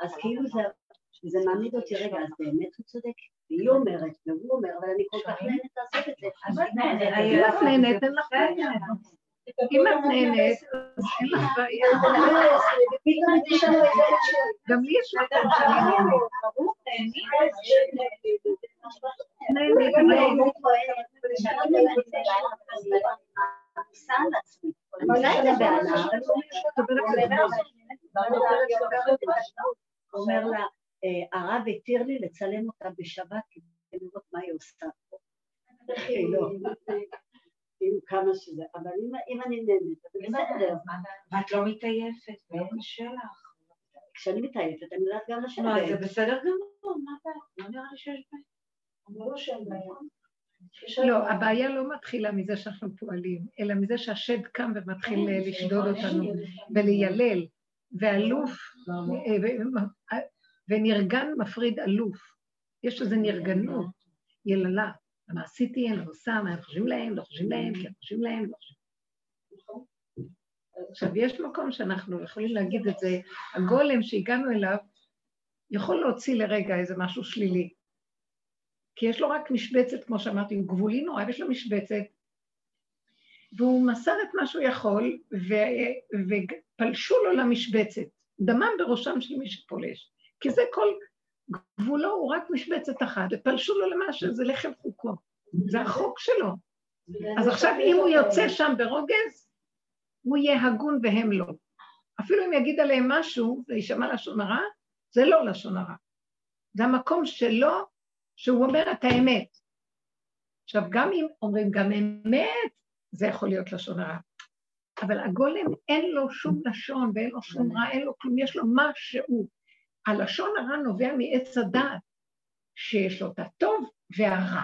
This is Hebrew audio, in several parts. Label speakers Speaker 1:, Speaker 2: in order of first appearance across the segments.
Speaker 1: אז כאילו זה, מעמיד אותי, רגע, אז באמת הוא צודק? היא אומרת, והוא אומר, אבל אני כל כך נהנית לעשות את זה.
Speaker 2: אם את נהנית, אין לך בעיה. אם את נהנית, אז אין לך בעיה. גם לי יש מקום שאני נהנית.
Speaker 1: אומר לה, אה, הרב התיר לי לצלם אותה בשבת כדי לראות מה היא עושה פה. לא. כאילו כמה שזה, אבל אם אני נהנית, בסדר.
Speaker 3: ואת לא מתעייפת, ואין שלך.
Speaker 1: כשאני מתעייפת, אני יודעת גם לשבת.
Speaker 3: לא, זה בסדר גמור, מה הבעיה? לא נראה לי שיש
Speaker 2: בעיה. לא, הבעיה לא מתחילה מזה שאנחנו פועלים, אלא מזה שהשד קם ומתחיל לשדוד אותנו וליילל, ואלוף, ונרגן מפריד אלוף. יש איזו נרגנות, יללה. מה עשיתי, אני לא עושה, מה הם חושבים להם, לא חושבים להם, כן חושבים להם, לא חושבים. עכשיו, יש מקום שאנחנו יכולים להגיד את זה, הגולם שהגענו אליו יכול להוציא לרגע איזה משהו שלילי. כי יש לו רק משבצת, כמו שאמרתי, הוא גבולי נורא, ויש לו משבצת, והוא מסר את מה שהוא יכול, ו... ופלשו לו למשבצת. דמם בראשם של מי שפולש. כי זה כל גבולו, הוא רק משבצת אחת, ופלשו לו למה שזה לחם חוקו. זה החוק שלו. אז עכשיו אם הוא יוצא שם ברוגז, הוא יהיה הגון והם לא. אפילו אם יגיד עליהם משהו, זה יישמע לשון הרע, זה לא לשון הרע. זה המקום שלו, שהוא אומר את האמת. עכשיו, גם אם אומרים גם אמת, זה יכול להיות לשון הרע. אבל הגולם אין לו שום לשון ואין לו שום רע, אין לו כלום, יש לו משהו. הלשון הרע נובע מעץ הדעת, שיש לו את הטוב והרע.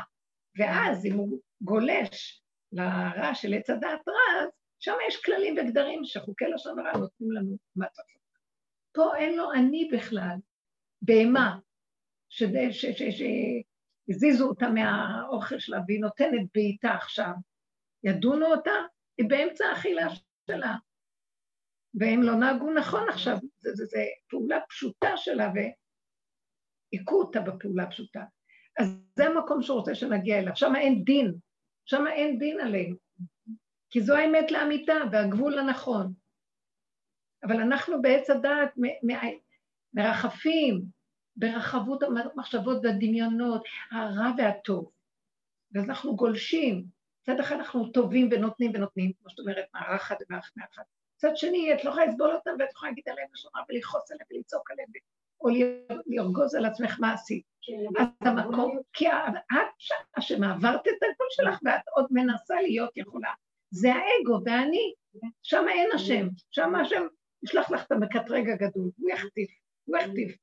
Speaker 2: ואז אם הוא גולש לרע של עץ הדעת רע, שם יש כללים וגדרים שחוקי לשון הרע נותנים לנו מה צריך. פה אין לו אני בכלל, בהמה, שהזיזו אותה מהאוכל שלה והיא נותנת בעיטה עכשיו, ידונו אותה, היא באמצע האכילה שלה. והם לא נהגו נכון עכשיו, זו פעולה פשוטה שלה, והיכו אותה בפעולה הפשוטה. אז זה המקום שהוא רוצה שנגיע אליו, שם אין דין, שם אין דין עלינו, כי זו האמת לאמיתה והגבול הנכון. אבל אנחנו בעץ הדעת מרחפים ברחבות המחשבות והדמיונות, הרע והטוב, ואז אנחנו גולשים. מצד אחד אנחנו טובים ונותנים ונותנים, כמו שאת אומרת, ומערך מאחד. מצד שני, את לא יכולה לסבול אותם ואת יכולה להגיד עליהם לשון רע ולכעוס עליהם ולצעוק עליהם או לרגוז על עצמך מה עשית. כן. אז המקום, כי את אשמה, עברת את הגבול שלך ואת עוד מנסה להיות יכולה. זה האגו והאני, שם אין השם, שם השם ישלח לך את המקטרג הגדול, הוא יחטיף, הוא יחטיף.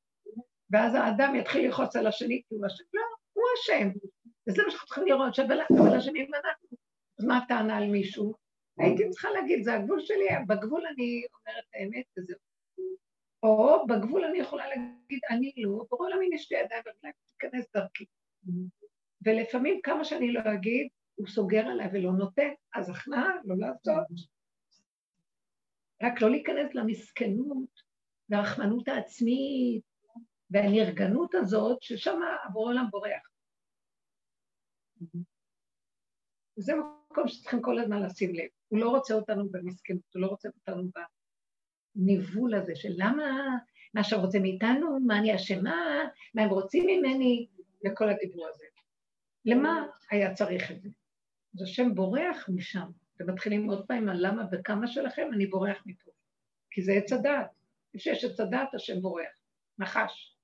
Speaker 2: ואז האדם יתחיל ללחוץ על השני כי הוא אשם. לא, הוא אשם. וזה מה שאנחנו צריכים לראות, אבל אשמים אנחנו. אז מה הטענה על מישהו? הייתי צריכה להגיד, זה הגבול שלי, בגבול אני אומרת האמת וזהו. או בגבול אני יכולה להגיד, אני לא, ברור עולמי יש לי ידיים ורגליים, תיכנס דרכי. ולפעמים כמה שאני לא אגיד, הוא סוגר עליי ולא נותן, אז הכנעה, לא לעשות. רק לא להיכנס למסכנות והרחמנות העצמית והנרגנות הזאת, ששם עבור עולם בורח. זה מקום שצריכים כל הזמן לשים לב. הוא לא רוצה אותנו במסכנות, הוא לא רוצה אותנו הניבול הזה של למה, מה שהם רוצים מאיתנו, מה אני אשמה, מה הם רוצים ממני, וכל הדיבור הזה. למה היה צריך את זה? אז השם בורח משם, ומתחילים עוד פעם על למה וכמה שלכם, אני בורח מפה. כי זה עץ הדעת. איפה שיש עץ הדעת, השם בורח. נחש.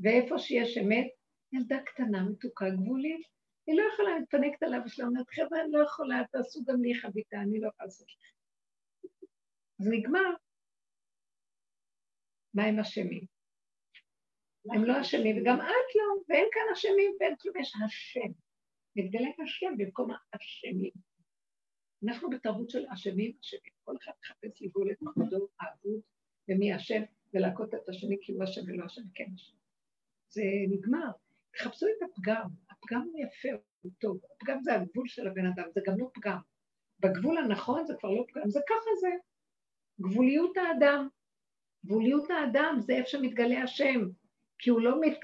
Speaker 2: ואיפה שיש אמת, ילדה קטנה, מתוקה, גבולית, היא לא יכולה להתפנקת עליו, ושלה אומרת, חבר'ה, אני לא יכולה, תעשו גם לי חביתה, אני לא יכולה לעשות לכם. אז נגמר, מה הם אשמים? הם לא אשמים, וגם את לא, ואין כאן אשמים ואין כלום, יש השם. מתגלה השם במקום האשמים. אנחנו בתרבות של אשמים, אשמים. כל אחד מחפש לגאול את כבודו, האבות, ומי אשם, ולהכות את השני כי הוא אשם ולא אשם, כן אשם. זה נגמר. תחפשו את הפגם, הפגם הוא יפה, הוא טוב. הפגם זה הגבול של הבן אדם, זה גם לא פגם. בגבול הנכון זה כבר לא פגם, זה ככה זה. גבוליות האדם. גבוליות האדם זה איפה שמתגלה השם, כי הוא לא מת...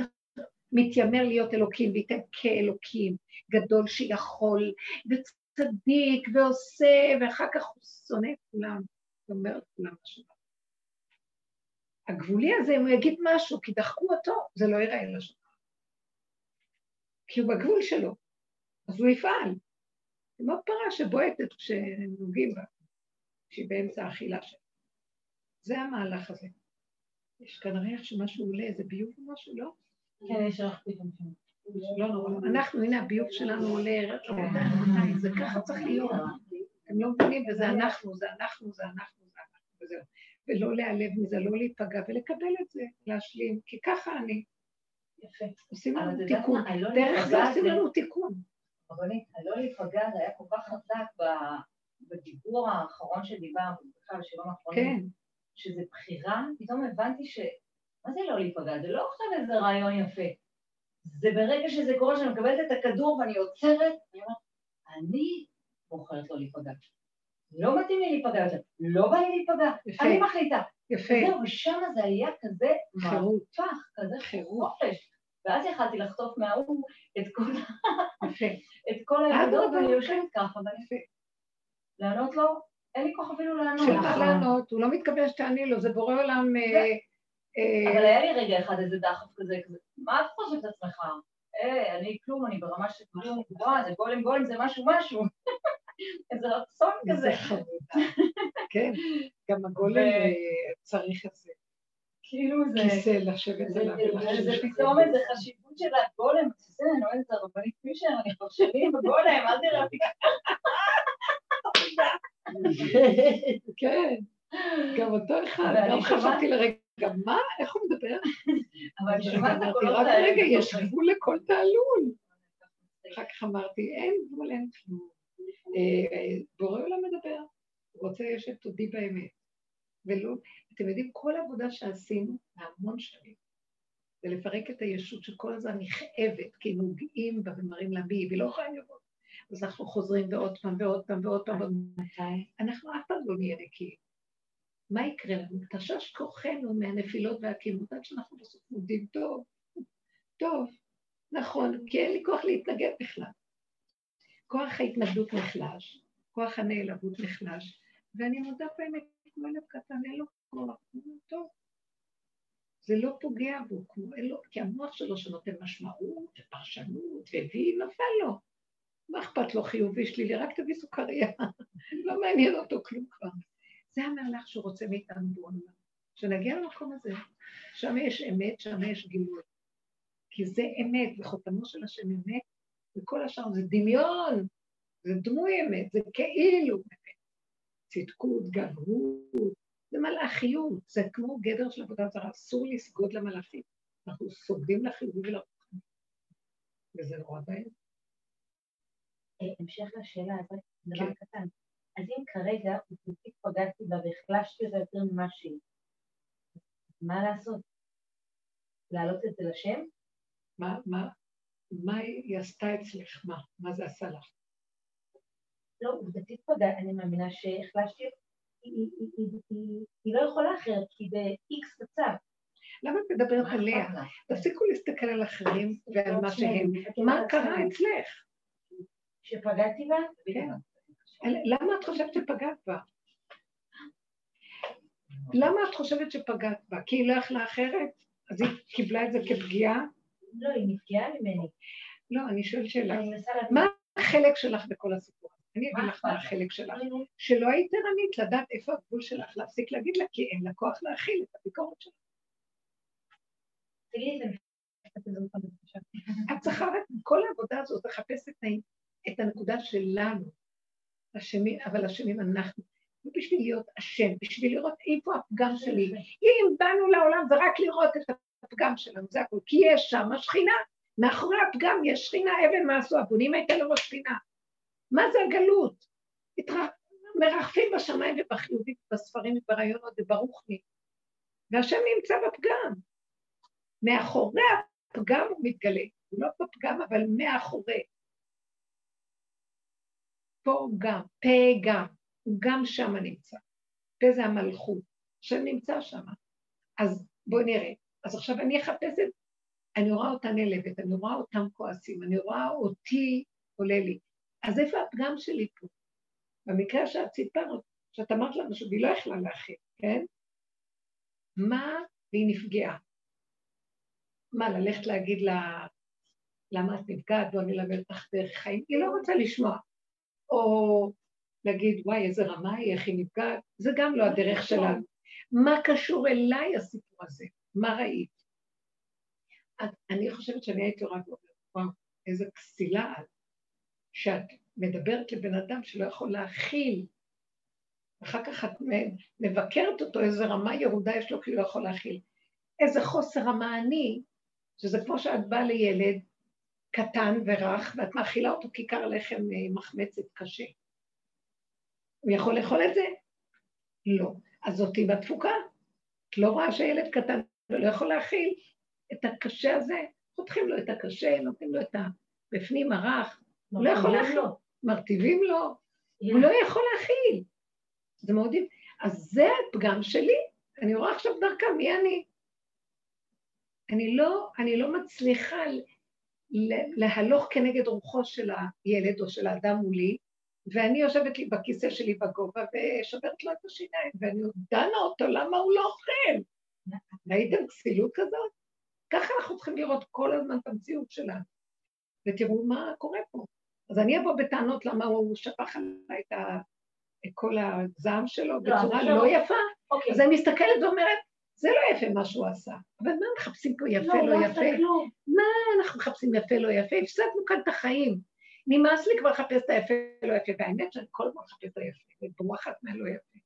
Speaker 2: מתיימר להיות אלוקים וייתן כאלוקים גדול שיכול וצדיק ועושה ואחר כך הוא שונא את כולם, ואומר את כולם משהו. הגבולי הזה, אם הוא יגיד משהו, כי דחקו אותו, זה לא ייראה לשם. כי הוא בגבול שלו, אז הוא יפעל. כמו פרה שבועטת כשנוגעים בה, כשהיא באמצע האכילה שלה. זה המהלך הזה. יש כאן ריח שמשהו עולה, איזה ביוב או משהו, לא?
Speaker 3: כן, יש לך פתאום.
Speaker 2: לא נורא. אנחנו, הנה הביוב שלנו עולה, זה ככה צריך להיות. הם לא מבינים, וזה אנחנו, זה אנחנו, זה אנחנו, זה אנחנו, וזהו. ולא להיעלב מזה, לא להיפגע, ולקבל את זה, להשלים, כי ככה אני.
Speaker 3: יפה.
Speaker 2: עושים
Speaker 3: אבל
Speaker 2: לנו תיקון.
Speaker 3: הלא
Speaker 2: דרך זה עושים לנו תיקון.
Speaker 3: רבנית, הלא להיפגע זה היה כל כך חזק בדיבור האחרון שדיברנו, בכלל בשיעורים האחרונים,
Speaker 2: כן,
Speaker 3: שזה בחירה, פתאום הבנתי ש... מה זה לא להיפגע? זה לא עכשיו איזה רעיון יפה. זה ברגע שזה קורה, שאני מקבלת את הכדור ואני עוצרת, אני אומרת, אני בוחרת לא להיפגע. לא מתאים לי להיפגע יותר, לא בא לי להיפגע. אני מחליטה.
Speaker 2: יפה.
Speaker 3: וזהו, ושם זה היה כזה. מהפך, כזה. חופש. ואז יכלתי לחטוף מההוא את כל. את כל
Speaker 2: אדרבה,
Speaker 3: ואני. יושבת ככה, ואני לענות לו, אין לי כוח אפילו לענות.
Speaker 2: שלך לענות, הוא לא מתכוון שתעני לו, זה בורא עולם... אה, אה,
Speaker 3: אבל היה לי רגע אחד איזה דחף כזה, מה את חושבת את עצמך? אה, אני כלום, אני ברמה של כלום, וואי, זה גולם גולם, זה משהו משהו. איזה רצון
Speaker 2: זה
Speaker 3: כזה.
Speaker 2: כן, גם הגולם צריך את זה.
Speaker 3: כאילו זה...
Speaker 2: כיסא לשבת עליו ולחשוב
Speaker 3: זה פתאום איזה חשיבות של הגולם, זה, אני לא יודעת, את הרבנית פישר, אני כבר שנים בגולם, אל תראה אותי
Speaker 2: כן, גם אותו אחד, גם חשבתי לרגע, מה, איך הוא מדבר?
Speaker 3: אבל אני שומעת את הקולות
Speaker 2: רק
Speaker 3: האלה.
Speaker 2: רגע, יש גבול לכל תעלול. אחר כך אמרתי, אין גבול, אין כלום. אה, בורא עולם מדבר, רוצה שתודי באמת. ולא, אתם יודעים, כל העבודה שעשינו, המון שנים, זה לפרק את הישות שכל הזמן נכאבת, כי נוגעים בה ומראים לה בי, והיא לא יכולה לראות. אז אנחנו חוזרים ועוד פעם ועוד פעם ועוד פעם. פעם. אנחנו אף פעם לא נהיה נקיים. מה יקרה לנו? תשש כוחנו מהנפילות והקימות עד שאנחנו בסוף עומדים טוב. טוב, נכון, כי אין לי כוח להתנגד בכלל. כוח ההתנגדות נחלש, כוח הנעלבות נחלש, ואני מודה באמת, כמו ילד קטן, אין לו טוב. זה לא פוגע בו, כמו לו, כי המוח שלו שנותן משמעות ופרשנות והביא, נפל לו. מה אכפת לו חיובי שלילי? רק תביא סוכריה. לא מעניין אותו כלום כבר. זה המהלך שהוא רוצה מאיתנו בעולם. שנגיע למקום הזה, שם יש אמת, שם יש גילוי. כי זה אמת, וחותמו של השם אמת, וכל השאר זה דמיון, זה דמוי אמת, זה כאילו אמת. צדקות, גברות, זה מלאכיות, זה כמו גדר של עבודה זרה, אסור לסגוד למלאכים. אנחנו סוגדים לחיובי ולרוחני. וזה נורא בעיה.
Speaker 3: אה, המשך לשאלה הזאת, דבר
Speaker 2: כן.
Speaker 3: קטן. אז אם כרגע עובדתית פגעתי בה והחלשתי אותה יותר ממה שהיא, מה לעשות? להעלות את זה לשם?
Speaker 2: מה, מה, מה היא עשתה אצלך? מה? מה זה עשה לך?
Speaker 3: לא, עובדתית פגע, אני מאמינה שהחלשתי, היא- היא- היא- היא- היא- היא לא יכולה אחרת, כי ב-X בצד.
Speaker 2: למה את מדברת
Speaker 3: מה
Speaker 2: עליה? תפסיקו להסתכל על אחרים ועל מה
Speaker 3: שנייה,
Speaker 2: שהם. מה. קרה אצלך?
Speaker 3: שפגעתי בה?
Speaker 2: כן. למה את חושבת שפגעת בה? למה את חושבת שפגעת בה? כי היא לא יכלה אחרת? אז היא קיבלה את זה כפגיעה?
Speaker 3: לא, היא נפגעה ממני.
Speaker 2: לא, אני שואלת שאלה. מה החלק שלך בכל הסיפור? אני אגיד לך מה? החלק שלך.
Speaker 3: נו,
Speaker 2: שלא היית ערנית לדעת איפה הגבול שלך, להפסיק להגיד לה, כי אין לה כוח להכיל את הביקורת שלך.
Speaker 3: את
Speaker 2: צריכה רק, כל העבודה הזאת, לחפש את, את הנקודה שלנו, אשמים, אבל אשמים אנחנו. לא בשביל להיות אשם, בשביל לראות איפה הפגם שלי. אם באנו לעולם זה רק לראות את הפגם שלנו, זה הכול. כי יש שם שכינה, מאחורי הפגם יש שכינה, אבן מה עשו הבונים הייתה לו שכינה. מה זה הגלות? מרחפים בשמיים ובחיובים, בספרים וברעיונות וברוחני. והשם נמצא בפגם. מאחורי הפגם הוא מתגלה. לא בפגם, אבל מאחורי. פה הוא גם, פה גם, הוא גם שם נמצא. פה זה המלכות, השם נמצא שם. אז בואי נראה. אז עכשיו אני אחפש את... אני רואה אותה נעלבת, אני רואה אותם כועסים, אני רואה אותי עולה לי. אז איפה הפגם שלי פה? במקרה שאת סיפרת, שאת אמרת לנו שהיא לא יכלה להכין, כן? מה, והיא נפגעה. מה, ללכת להגיד לה, למה את נפגעת, בוא נלמד אותך דרך חיים? היא לא רוצה לשמוע. או להגיד, וואי, איזה רמה היא, איך היא נפגעת, זה גם לא הדרך שלנו. מה קשור אליי הסיפור הזה? מה ראית? אני חושבת שאני הייתי רק אומרת, וואו, איזה כסילה את, שאת מדברת לבן אדם שלא יכול להכיל. אחר כך את מבקרת אותו, איזה רמה ירודה יש לו כי הוא לא יכול להכיל. איזה חוסר רמה אני, שזה כמו שאת באה לילד קטן ורך, ואת מאכילה אותו כיכר לחם אה, מחמצת קשה. הוא יכול לאכול את זה? לא. אז זאתי בתפוקה. את לא רואה שילד קטן ולא יכול להכיל את הקשה הזה, חותכים לו את הקשה, נותנים לו את הבפנים הרך, לא יכול להכיל. מרטיבים לו, הוא לא יכול להכיל. זה מאוד... אז זה הפגם שלי, אני רואה עכשיו דרכה, מי אני? אני לא, אני לא מצליחה להלוך כנגד רוחו של הילד או של האדם מולי, ואני יושבת לי בכיסא שלי בגובה ושוברת לו את השיניים, ואני דנה אותו, למה הוא לא אוכל? ראיתם כסילות כזאת? ככה אנחנו צריכים לראות כל הזמן את המציאות שלנו, ותראו מה קורה פה. אז אני אבוא בטענות למה הוא שפך עליי את כל הזעם שלו לא, בצורה לא יפה, אוקיי. אז אני מסתכלת ואומרת, זה לא יפה מה שהוא עשה, אבל מה מחפשים פה יפה, לא, לא יפה? מה אנחנו מחפשים יפה, לא יפה? הפסדנו כאן את החיים. נמאס לי כבר לחפש את היפה לא יפה, והאמת שאני כל הזמן מחפש את היפה, ובורחת מהלא יפה.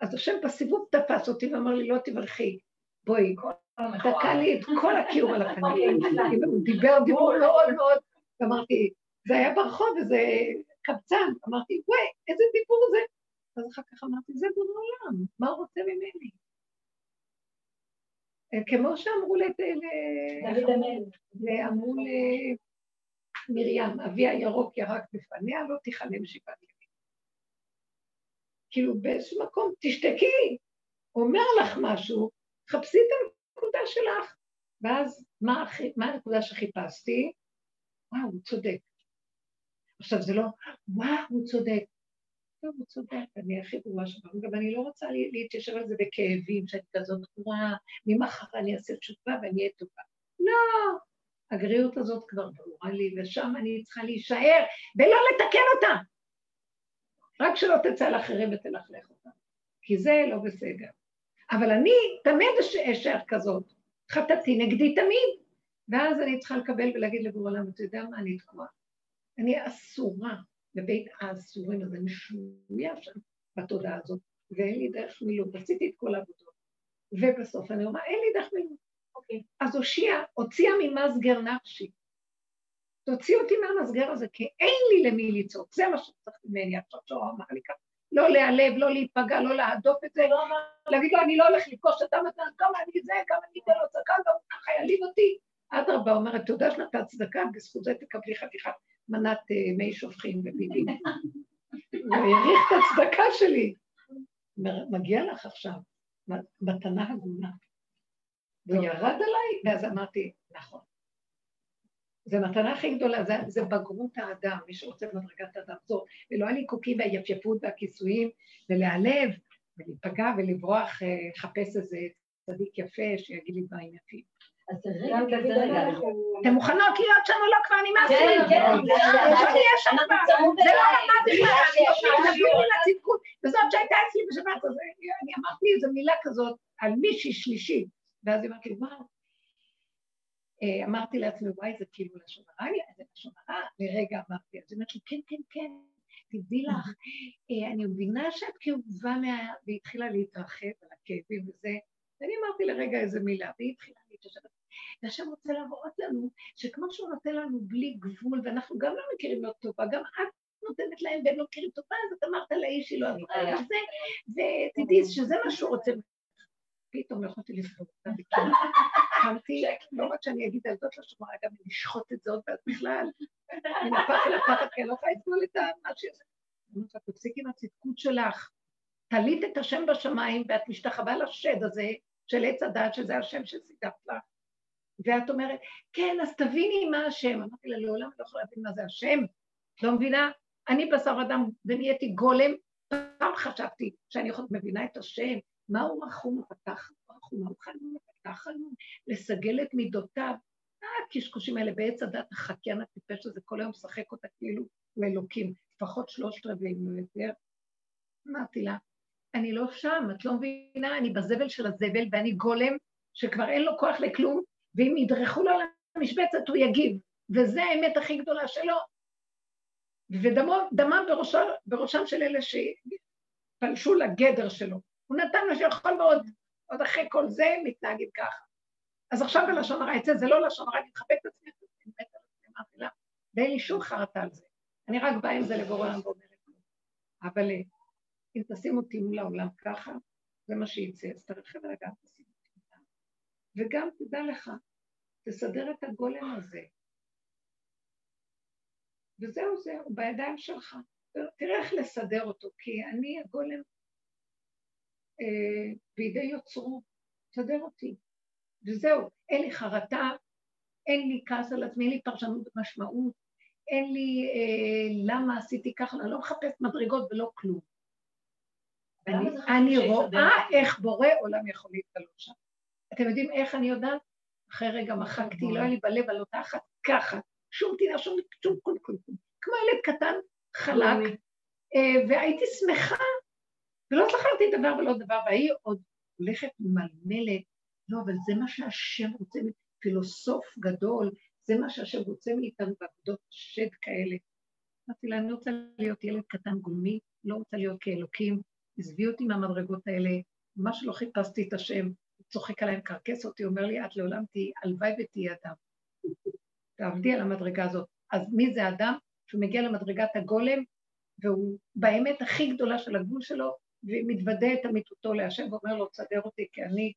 Speaker 2: אז השם בסיבוב תפס אותי ואמר לי, לא תברכי, בואי, דקה לי את כל הכיור על הפנים. הוא דיבר דיבור מאוד מאוד, ואמרתי, זה היה ברחוב וזה קבצן, אמרתי, וואי, איזה דיבור זה? אז אחר כך אמרתי, זה בורא עולם, מה הוא רוצה ממני? אה, כמו שאמרו. אמרו למרים, אבי הירוק ירק בפניה, לא תיכנם שבעת ימים. כאילו באיזשהו מקום, תשתקי, אומר לך משהו, חפשי את הנקודה שלך. ואז מה, מה הנקודה שחיפשתי? וואו, הוא צודק. עכשיו זה לא, וואו, הוא צודק. טוב, הוא צודק, אני הכי גרועה שלנו, גם אני לא רוצה להתיישב על זה בכאבים, שאני כזאת גרועה, ממחר אני אעשה תשובה ואני אהיה טובה. לא, הגריעות הזאת כבר ברורה לי, ושם אני צריכה להישאר ולא לתקן אותה. רק שלא תצא לאחרים ותלכלך אותה, כי זה לא בסדר. אבל אני תמיד אשאר כזאת, חטאתי נגדי תמיד, ואז אני צריכה לקבל ולהגיד לבורא עולם, אתה יודע מה, אני תקועה. אני אסורה בבית האסורים, אז אני שבויה שם בתודעה הזאת, ואין לי דרך מילוט. עשיתי את כל העבודות. ובסוף אני אומר, אין לי דרך מילוט. אוקיי. אז הושיע, הוציאה ממסגר נפשי. תוציא אותי מהמסגר הזה, כי אין לי למי לצעוק. זה מה שצריך ממני עכשיו, שהוא אמר לי ככה. לא להיעלב, לא להיפגע, לא להדוף את זה, לא להגיד לו, אני לא הולך לפגוש את המתן, כמה אני זה, כמה אני אתן לו צדקה, גם ככה יעליב אותי. אדרבה, אומרת, תודה שנתת צדקה, בזכות זה תקבלי חתיכת מנת אה, מי שופכין וביבים. הוא העריך את הצדקה שלי. מגיע לך עכשיו מתנה הגונה. והוא ירד עליי, ואז אמרתי, נכון. זה מתנה הכי גדולה, זה, זה בגרות האדם, מי שרוצה במדרגת האדם זאת, ולא הליקוקים והיפייפות והכיסויים, ולהיעלב, ולהיפגע ולברוח, אה, לחפש איזה צדיק יפה שיגיד לי דברים יפים.
Speaker 3: אז רגע, רגע,
Speaker 2: אתם מוכנות להיות שם או לא? כבר נמאס לי. כן, כן. שאני אהיה שם זה לא רמה בכלל, תביאו לצדקות. וזאת שהייתה אצלי בשבת, אז אני אמרתי איזו מילה כזאת על מישהי שלישית, ואז היא אמרת לי, וואו. אה, אמרתי לעצמי, וואי, זה כאילו לשון הרע, זה לשון הרע, לרגע אמרתי, אז היא אומרת לי, כן, כן, כן, תדעי לך, אה, אני מבינה שאת כאובה מה... והתחילה להתרחב על הכאבים וזה, ואני אמרתי לרגע איזה מילה, והיא התחילה להתיישב. והשם רוצה להראות לנו שכמו שהוא נותן לנו בלי גבול, ואנחנו גם לא מכירים לו טובה, גם את נותנת להם והם לא מכירים טובה, אז את אמרת לאיש היא לא עשתה את זה, ותדעי שזה מה שהוא רוצה. פתאום לא יכולתי לסבול אותה בכלל. קמתי, לא רק שאני אגיד על זאת לשמרה, גם לשחוט את זאת, ואז בכלל, אני נפחתי לקחת, כי אני לא יכולה לסבול את מה שזה. אמרתי לה, תפסיקי עם הצדקות שלך. תלית את השם בשמיים ואת משתחווה לשד הזה, של עץ הדעת, שזה השם שסידרת לך. ואת אומרת, כן, אז תביני מה השם. אמרתי לה, לעולם לא יכולה להבין מה זה השם. לא מבינה? אני בשר אדם ונהייתי גולם. פעם חשבתי שאני יכולת מבינה את השם, מהו רחום ופתח, רחום מהו חנון ופתח חנון, לסגל את מידותיו. מה הקשקושים האלה בעץ הדת החקיין הטיפש הזה, כל היום משחק אותה כאילו הוא אלוקים, לפחות שלושת רבעים, לא יותר. אמרתי לה, אני לא שם, את לא מבינה, אני בזבל של הזבל ואני גולם שכבר אין לו כוח לכלום, ואם ידרכו לו על המשבצת הוא יגיב, וזה האמת הכי גדולה שלו. ודמם בראשו, בראשם של אלה שפלשו לגדר שלו. הוא נתן מה שיכול מאוד, עוד אחרי כל זה מתנהגים ככה. אז עכשיו בלשון הרע יצא, זה לא לשון הרע, אני מכבדת את עצמי, אני מתה על עצמי, אמרתי לה, ואין לי שום חרטה על זה. אני רק באה עם זה לבורא עולם ואומרת לו, אבל אה, אם תשים אותי מול העולם ככה, זה מה שיצא, אז תרחב רגע, תשים אותי מולה. וגם תדע לך, תסדר את הגולם הזה. וזהו זה, הוא בידיים שלך. תראה איך לסדר אותו, כי אני הגולם אה, בידי יוצרו, תסדר אותי. וזהו, אין לי חרטה, אין לי כעס על עצמי, אין לי פרשנות ומשמעות, אין לי אה, למה עשיתי ככה, אני לא מחפשת מדרגות ולא כלום. אני, אני רואה איך בורא עולם יכול להתגלות שם. אתם יודעים איך אני יודעת? אחרי רגע מחקתי, לא היה לי בלב על אותה אחת ככה, שום טינה, שום כלום. כמו ילד קטן, חלק, אה, והייתי שמחה, ולא זכרתי דבר ולא דבר, והיא עוד הולכת מלמלת, לא, אבל זה מה שהשם רוצה, פילוסוף גדול, זה מה שהשם רוצה מאיתנו בעבודות שד כאלה. אמרתי לה, אני רוצה להיות ילד קטן גולמי, לא רוצה להיות כאלוקים, עזבי אותי מהמדרגות האלה, מה שלא חיפשתי את השם, צוחק עליי, מקרקס אותי, אומר לי, את לעולם תהיי, הלוואי ותהיי אדם. תעבדי על המדרגה הזאת. אז מי זה אדם? שהוא מגיע למדרגת הגולם, והוא באמת הכי גדולה של הגבול שלו, ומתוודה את אמיתותו להשם ואומר לו, תסדר אותי, כי אני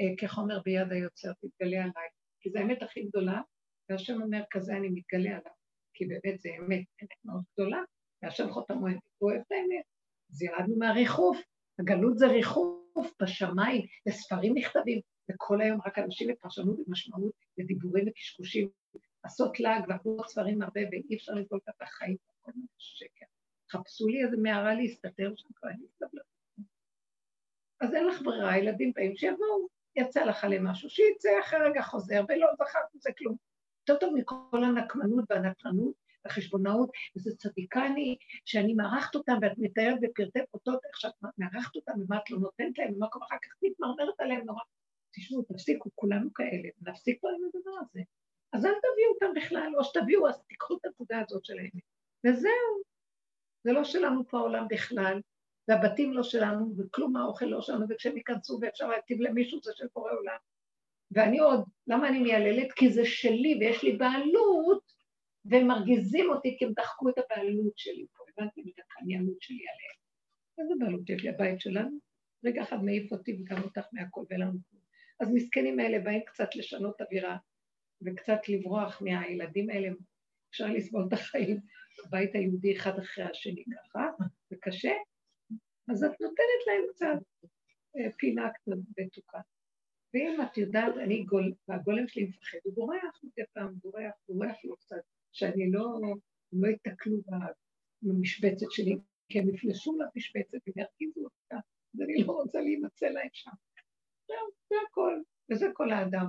Speaker 2: אה, כחומר ביד היוצר, תתגלה עליי. כי זו האמת הכי גדולה, והשם אומר, כזה אני מתגלה עליו, כי באמת זה אמת, אמת מאוד גדולה, והשם חותם אוהב, הוא אוהב את האמת. אז ירדנו מהריחוף, הגלות זה ריחוף בשמיים, לספרים נכתבים, וכל היום רק אנשים בפרשנות ומשמעות ודיבורים וקשקושים, לעשות לעג ועבוד ספרים הרבה, ואי אפשר לסבול את החיים, כל מיני שקר. חפשו לי איזה מערה להסתתר שם, כבר אין לי אז אין לך ברירה, הילדים באים שיבואו, יצא לך למשהו, שיצא אחרי רגע חוזר, ולא זכרת מזה כלום. יותר טוב מכל הנקמנות והנקרנות החשבונאות, איזה צדיקה אני, שאני מארחת אותם, ואת מתארת בפרטי פרוטות איך שאת מארחת אותם, ומה את לא נותנת להם, ומה קורה, אחר כך מתמרמרת עליהם נורא. תשמעו, תפסיקו, כולנו כאלה, נפסיק פה עם הדבר הזה. אז אל תביאו אותם בכלל, או שתביאו, אז תיקחו את הנקודה הזאת שלהם. וזהו. זה לא שלנו פה העולם בכלל, והבתים לא שלנו, וכלום האוכל לא שלנו, וכשהם ייכנסו ואפשר להטיב למישהו זה של בורא עולם. ואני עוד, למה אני מייללת? כי זה שלי ויש לי בעלות, והם מרגיזים אותי כי הם דחקו את הבעלות שלי פה, הבנתי את הקניינות שלי עליהם. איזה בעלות יש לי? הבית שלנו? רגע אחד מעיף אותי וגם אותך מהכל ואין לנו כלום. אז מסכנים האלה באים קצת לשנות אווירה וקצת לברוח מהילדים האלה, אפשר לסבול את החיים בבית היהודי אחד אחרי השני ככה, זה קשה, אז את נותנת להם קצת אה, פינה קצת בטוחה. ואם את יודעת, אני גול, והגולם שלי מפחד, הוא בורח מדי פעם, בורח, בורח לו קצת, שאני לא, לא ייתקלו במשבצת שלי, כי הם יפלשו למשבצת וירגיזו אותה, אז אני לא רוצה להימצא להם שם. זהו, זה הכל, וזה כל האדם.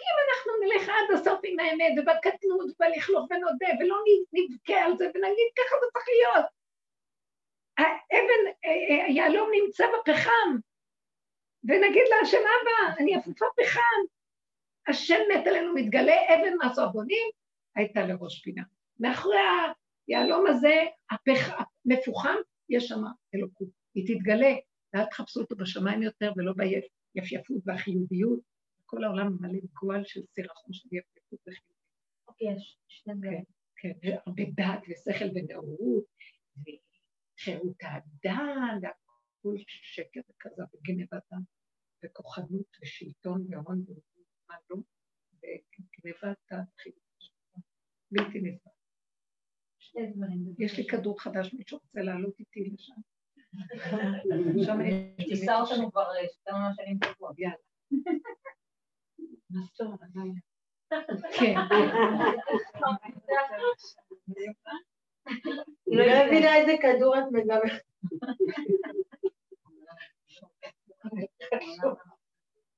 Speaker 2: אם אנחנו נלך עד הסוף עם האמת, ובקטנות, ובלכלוך ונודה, ולא נבכה על זה, ונגיד ככה זה צריך להיות. האבן, אה, אה, היהלום נמצא בפחם, ונגיד להשם אבא, אני אפופה פחם. השם מת עלינו, מתגלה אבן מהסרבונים, הייתה לראש פינה. מאחורי היהלום הזה, הפח, המפוחם, יש שם אלוקות. היא תתגלה, ואל תחפשו אותו בשמיים יותר ולא ביפיפות והחיוביות. כל העולם מלא גועל של סירחון של יפיפות וחיוביות.
Speaker 3: אוקיי, יש שני דברים.
Speaker 2: כן, כן, והרבה דעת ושכל ונאורות, וחירות האדם, והכל שקר וכזה, וגנבת דם, וכוחנות ושלטון והון ומה לא, וגנבת החירות. בלתי נסבל.
Speaker 3: שני דברים.
Speaker 2: יש לי כדור חדש, מישהו רוצה לעלות איתי לשם? שם יש...
Speaker 3: טיסה אותנו כבר כמה שנים טובות.
Speaker 2: יאללה. מה זאת אומרת? כן.
Speaker 4: לא מבינה איזה כדור את מדברת.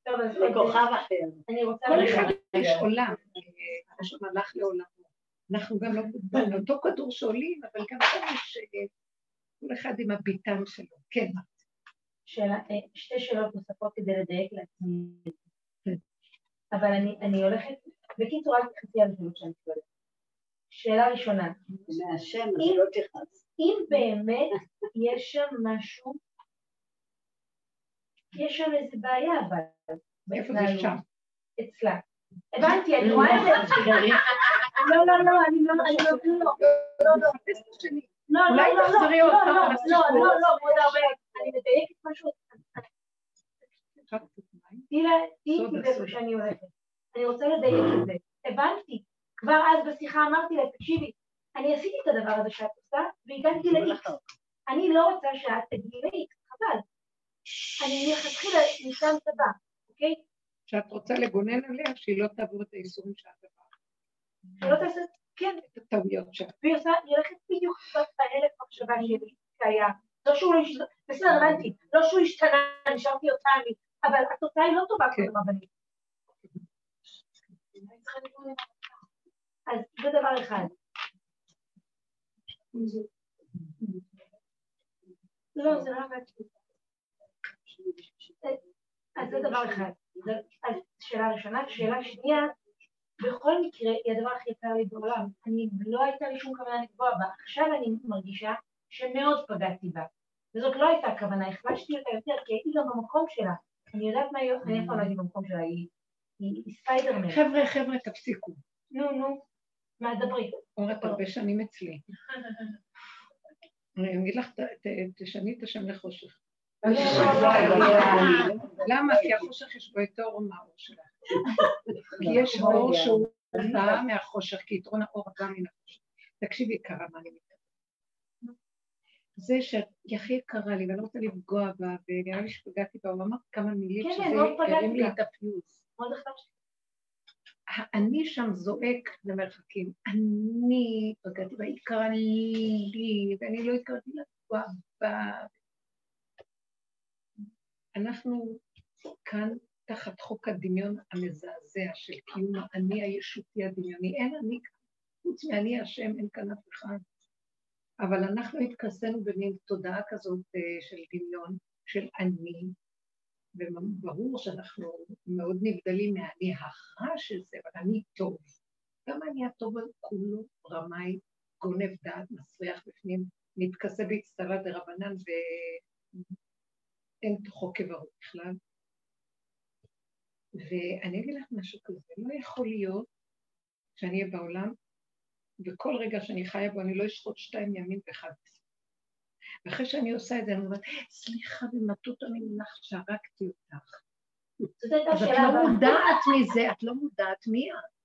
Speaker 1: טוב, אז כוכב אחר.
Speaker 4: אני רוצה...
Speaker 2: כל אחד יש עולם, יש מלאך לעולמו. אנחנו גם לא באותו כדור שעולים, אבל גם שם יש אה, כל אחד עם הביטן שלו. כן.
Speaker 4: שאלה, אה, שתי שאלות נוספות כדי לדייק לעצמי. אבל אני, אני הולכת, בקיצור, אל תחצי על השאלות שאני שואלת. שאלה ראשונה,
Speaker 1: מהשם, אז לא תכעס.
Speaker 4: אם באמת יש שם משהו, יש שם איזה בעיה, אבל...
Speaker 2: איפה זה שם?
Speaker 4: אצלה. הבנתי, אני רואה את זה. לא, לא, לא, אני לא, אני לא, לא, לא, לא. לא, לא, לא, לא, לא, לא, לא,
Speaker 2: הסיפור.
Speaker 4: לא, לא, עוד הרבה. אני מדייקת משהו. תהיי. שאני הולכת. אני רוצה לדייק את זה. הבנתי. כבר אז בשיחה אמרתי לה, תקשיבי, אני עשיתי את הדבר הזה שאת עושה, והגעתי ל-X. אני לא רוצה שאת תגיעי ל-X, חבל. אני מלכתחילה ניסן צבא, אוקיי?
Speaker 2: שאת רוצה לגונן עליה, שהיא לא תעבור את האיסורים שאת עברת,
Speaker 4: שלא תעשה, כן,
Speaker 2: את הטעויות שלה.
Speaker 4: והיא עושה, היא הולכת בדיוק קצת בהלך מחשבה שלי, שהיה. לא שהוא לא השתנה, בסדר, הבנתי, לא שהוא השתנה, נשארתי אותה אני, אבל התוצאה היא לא טובה
Speaker 2: כן.
Speaker 4: כמו רבנית. אז זה דבר אחד. לא, זה לא עבד. אז זה דבר אחד. אז שאלה ראשונה. שאלה שנייה, בכל מקרה, היא הדבר הכי יקר לי בעולם. אני, לא הייתה לי שום כוונה לפגוע בה. עכשיו אני מרגישה שמאוד פגעתי בה. וזאת לא הייתה הכוונה, החלשתי אותה יותר, כי הייתי גם במקום שלה. אני יודעת מה היא, אני אף פעם לא הייתי במקום שלה, היא היא- היא ספיידרמן.
Speaker 2: חבר'ה, חבר'ה, תפסיקו.
Speaker 4: נו, נו, מה דברי?
Speaker 2: אומרת הרבה שנים אצלי. אני אגיד לך, תשני את השם לחושך. למה? כי החושך יש בו את האור מהאור שלך. כי יש אור שהוא בא מהחושך, כי יתרון האור בא מן החושך. תקשיבי, יקרה, מה אני מתכוונת. זה שהיא הכי יקרה לי, ואני לא רוצה לפגוע בה, ונראה לי שפגעתי בה, הוא אמר כמה מילים
Speaker 4: כן,
Speaker 2: שזה הרים לי
Speaker 4: בה.
Speaker 2: את הפיוס.
Speaker 4: מאוד החלשתי.
Speaker 2: אני שם זועק למרחקים, אני פגעתי בה, היא קרה לי, ואני לא התקרבתי לפגוע בה. אנחנו כאן תחת חוק הדמיון המזעזע של קיום האני הישותי הדמיוני. אין אני כאן, חוץ מאני השם, אין כאן אף אחד. אבל אנחנו התכסינו במין תודעה כזאת אה, של דמיון, של אני, וברור שאנחנו מאוד נבדלים מהאני הרע של זה, אבל אני טוב. גם אני הטוב כולו רמאי, גונב דעת, מסריח בפנים, מתכסה באצטלה דרבנן ואין תוכו כברו בכלל. ואני אגיד לך משהו כזה, לא יכול להיות שאני אהיה בעולם, וכל רגע שאני חיה בו אני לא אשחוט שתיים ימים ואחד. ואחרי שאני עושה את זה, אני אומרת, סליחה במטות אני לך שהרגתי אותך. אז את לא. מודעת מזה, את לא מודעת מי את.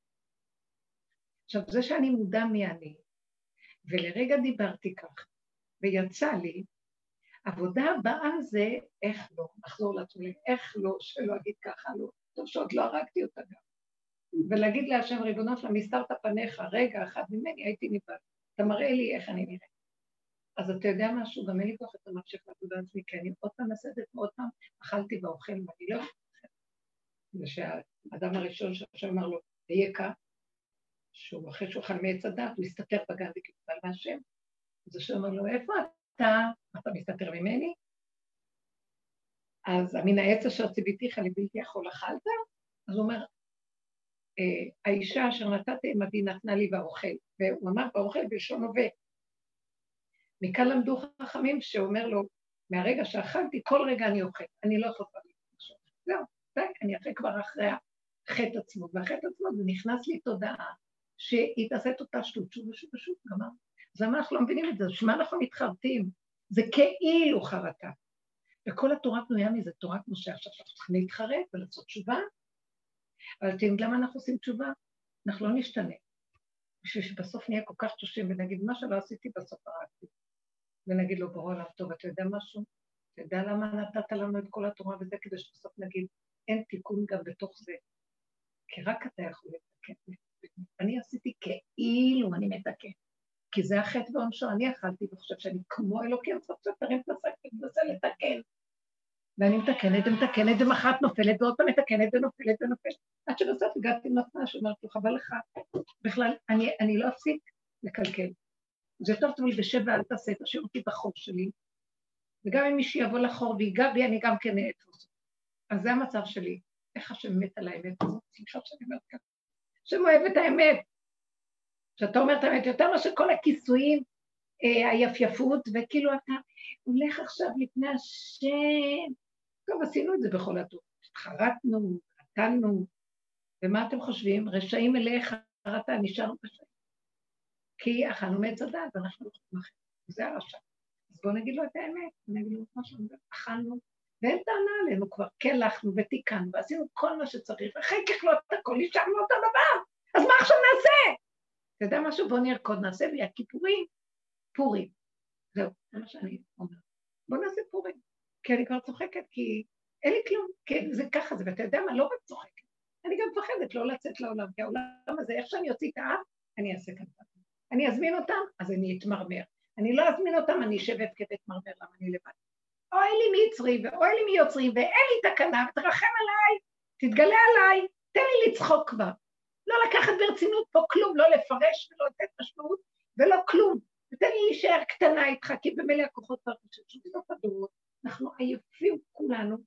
Speaker 2: עכשיו, זה שאני מודע מי אני, ולרגע דיברתי כך, ויצא לי, עבודה הבאה זה איך לא, לחזור לעצמי, איך לא, שלא אגיד ככה, לא, טוב שעוד לא הרגתי אותה גם. ולהגיד להשם, ריבונו שלם, הסתרת פניך, רגע אחד ממני, הייתי נבהל. אתה מראה לי איך אני נראית. אז אתה יודע משהו, גם אין לי כוח את המחשב לעבודה עצמי, כי אני עוד פעם זה, ועוד פעם אכלתי ואוכל, ואני לא. זה שהאדם הראשון שהשם אמר לו, אייכה, שהוא אחרי שהוא אכל מעץ הדת, הוא הסתתר בגן וקיבל מהשם. אז השם אמר לו, איפה אתה? אתה מסתתר ממני? אז מן העץ אשר ציוויתיך לבלתי יכול אכלת? אז הוא אומר, "אה, האישה אשר נתתי עמדי נתנה לי באוכל, והוא אמר באוכל בלשון הווה. מכאן למדו חכמים שאומר לו, מהרגע שאכלתי, כל רגע אני אוכל, אני לא יכולה לחשוב. זהו, די, אני אחרי כבר אחרי החטא עצמו, והחטא עצמו זה נכנס לי תודעה שהיא תעשה את אותה שטות שוב ושוב ושוב, גמר. אז למה אנחנו לא מבינים את זה? בשביל מה אנחנו מתחרטים? זה כאילו חרטה. וכל התורה בנויה מזה, תורת משה. עכשיו אנחנו צריכים להתחרט ולעשות תשובה, אבל אתם יודעים למה אנחנו עושים תשובה? אנחנו לא נשתנה. בשביל שבסוף נהיה כל כך תשושים ונגיד, מה שלא עשיתי בסוף הרגתי. ונגיד לו, בורא עליו, טוב, אתה יודע משהו? אתה יודע למה נתת לנו את כל התורה וזה, כדי שבסוף נגיד, אין תיקון גם בתוך זה. כי רק אתה יכול לתקן. אני עשיתי כאילו אני מתקן. כי זה החטא בעונשו, אני אכלתי וחושב שאני כמו אלוקים, סוף סוף תרים את השק ומנסה לתקן. ואני מתקנת ומתקנת ומחרת נופלת ועוד פעם מתקנת ונופלת ונופלת. עד שבסוף הגעתי למתנה שאומרת לו, חבל לך, בכלל, אני, אני לא אפסיק לקלקל. זה יותר טוב לי בשבע, אל תעשה, תשאיר אותי בחור שלי, וגם אם מישהו יבוא לחור ויגע בי, אני גם כן אתפוס. אז זה המצב שלי. איך השם מת על האמת הזאת? סליחה שאני אומרת ככה. השם אוהב את האמת. כשאתה אומר את האמת, יותר מאשר כל הכיסויים, אה, היפייפות, וכאילו אתה הולך עכשיו לפני השם. טוב, עשינו את זה בכל הטוב. התחרטנו, קטנו, ומה אתם חושבים? רשעים מלאי חרטה, נשארנו רשעים. כי אכלנו מעץ הדעת ואנחנו לא יכולים אחרת. זה הרשע. אז בואו נגיד לו את האמת, נגיד לו את מה שאנחנו אכלנו, ואין טענה עלינו כבר, קלחנו ותיקנו ועשינו כל מה שצריך, ואחרי ככלות הכל נשארנו אותו דבר, אז מה עכשיו נעשה? אתה יודע משהו? בוא נרקוד, נעשה לי הכיפורים, פורים. זהו, זה מה שאני אומרת. בוא נעשה פורים. כי אני כבר צוחקת, כי אין לי כלום, כן, זה ככה זה, ואתה יודע מה, לא רק צוחקת, אני גם מפחדת לא לצאת לעולם, כי העולם הזה, איך שאני אוציא את האף, אני אעשה כאן אני אזמין אותם, אז אני אתמרמר. אני לא אזמין אותם, אני אשב ואבכה ואתמרמר, למה אני לבד. אוי לי מצרי ואוי לי מיוצרי ואין לי תקנה, ותרחם עליי, תתגלה עליי, תן לי לצחוק כבר. לא לקחת ברצינות פה כלום, לא לפרש ולא לתת משמעות ולא כלום. ותן לי להישאר קטנה איתך, כי במילא הכוחות והרגשות של סוף הדורות, אנחנו עייפים כולנו.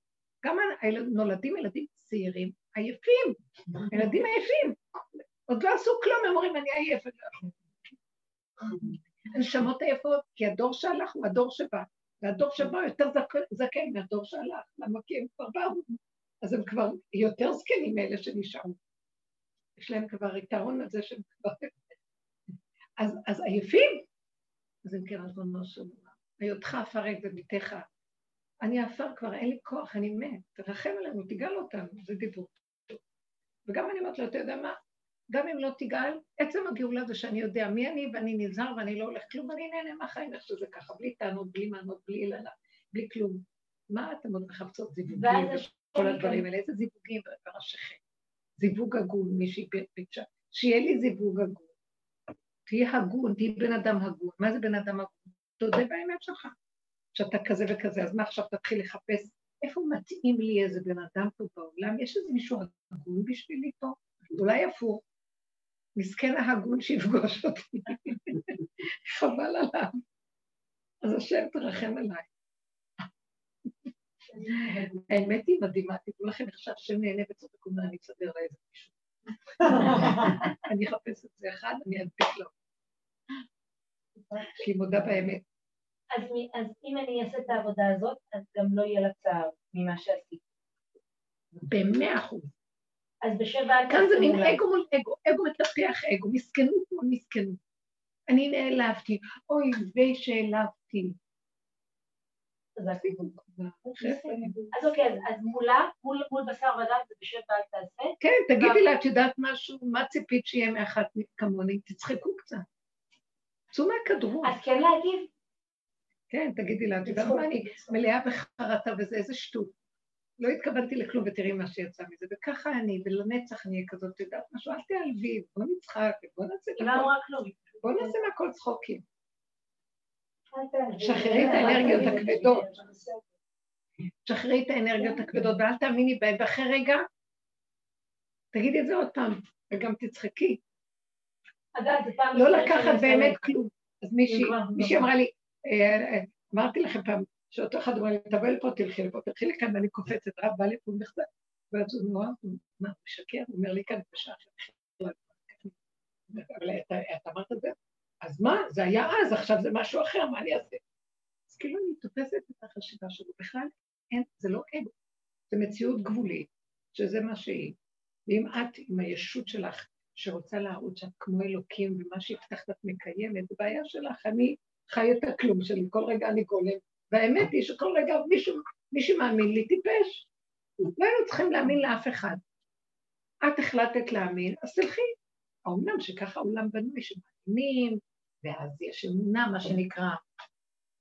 Speaker 2: גם נולדים ילדים צעירים עייפים, ילדים עייפים. עוד לא עשו כלום, הם אומרים, אני עייף, לא. הנשמות עייפות, כי הדור שהלך הוא הדור שבא, והדור שבא יותר זקן מהדור שהלך, למה כי הם כבר באו, אז הם כבר יותר זקנים מאלה שנשארו. יש להם כבר יתרון על זה שהם כבר... אז, אז עייפים? אז אם כן, של עולם, היותך את בביתך. אני עפר כבר, אין לי כוח, אני מת, תרחם עלינו, תגאל אותנו, זה דיבור. וגם אני אומרת לו, אתה יודע מה? גם אם לא תגאל, עצם הגאולה זה שאני יודע מי אני ואני נזהר ואני לא הולך כלום, ואני נהנה מהחיים איך שזה ככה, בלי טענות, בלי מענות, בלי אילנה, בלי כלום. מה אתם עוד מחפשות זיווגים וכל הדברים האלה? איזה זיווגים בראשיכם? זיווג הגון, מישהי ביקשה, שיהיה לי זיווג הגון. תהיה הגון, תהיה בן אדם הגון. מה זה בן אדם הגון? תודה באמת שלך. שאתה כזה וכזה, אז מה עכשיו תתחיל לחפש איפה מתאים לי איזה בן אדם פה בעולם? יש איזה מישהו הגון בשבילי פה? אולי הפוך. מסכן ההגון שיפגוש אותי, חבל עליו. אז השם תרחם עליי. האמת היא מדהימה, תדעו לכם איך שהשם נהנה וצודק אומר, אני אסדר לה איזה מישהו. אני אחפש את זה אחד, אני אדביק לו. כי היא מודה באמת.
Speaker 4: אז, אז אם אני אעשה את העבודה הזאת, אז גם לא יהיה לה צער ממה שעשיתי.
Speaker 2: במאה אחוז.
Speaker 4: אז בשבע...
Speaker 2: כאן זה מין אגו מול אגו, אגו מטפח אגו, מסכנות מול מסכנות. אני נעלבתי, אוי ויי שהעלבתי.
Speaker 4: אז אוקיי, אז מולה, מול בשר ודם זה בשבע אל תעשה?
Speaker 2: כן, תגידי לה, את יודעת משהו, מה ציפית שיהיה מאחת כמוני? תצחקו קצת. צאו מהכדור.
Speaker 4: אז כן להגיב?
Speaker 2: כן, תגידי לה, את יודעת מה, אני מלאה בחרטה וזה, איזה שטות. לא התכוונתי לכלום ותראי מה שיצא מזה, וככה אני, ולנצח אני אהיה כזאת, את יודעת משהו, אל תיעלבי, בוא נצחק, בוא נעשה את הכל. בוא נעשה מהכל צחוקים. שחררי את האנרגיות הכבדות. שחררי את האנרגיות הכבדות, ואל תאמיני בהן, ואחרי רגע, תגידי את זה עוד פעם, וגם תצחקי. לא לקחת באמת כלום. אז מישהי אמרה לי, אמרתי לכם פעם, שאותו אחד אומר לי, תבואי לפה, תלכי לפה, תלכי לכאן, ואני קופצת, רב בא לפה ומחזק. ואז הוא נורא, מה, הוא משקר? הוא אומר לי כאן, בשעה אבל אתה אמרת את זה? אז מה, זה היה אז, עכשיו זה משהו אחר, מה אני אעשה? אז כאילו אני תופסת את החשיבה שלו, בכלל אין, זה לא אגו, זה מציאות גבולית, שזה מה שהיא. ואם את עם הישות שלך, שרוצה להראות שאת כמו אלוקים, ומה שהבטחת את מקיימת, זה בעיה שלך, אני חי את הכלום שלי, כל רגע אני גולם, והאמת היא שכל רגע מישהו, מישהו מאמין לי טיפש. לא היינו צריכים להאמין לאף אחד. את החלטת להאמין, אז תלכי. האומנם שככה העולם בנוי, שמאמינים, ואז יש אמונה, מה שנקרא,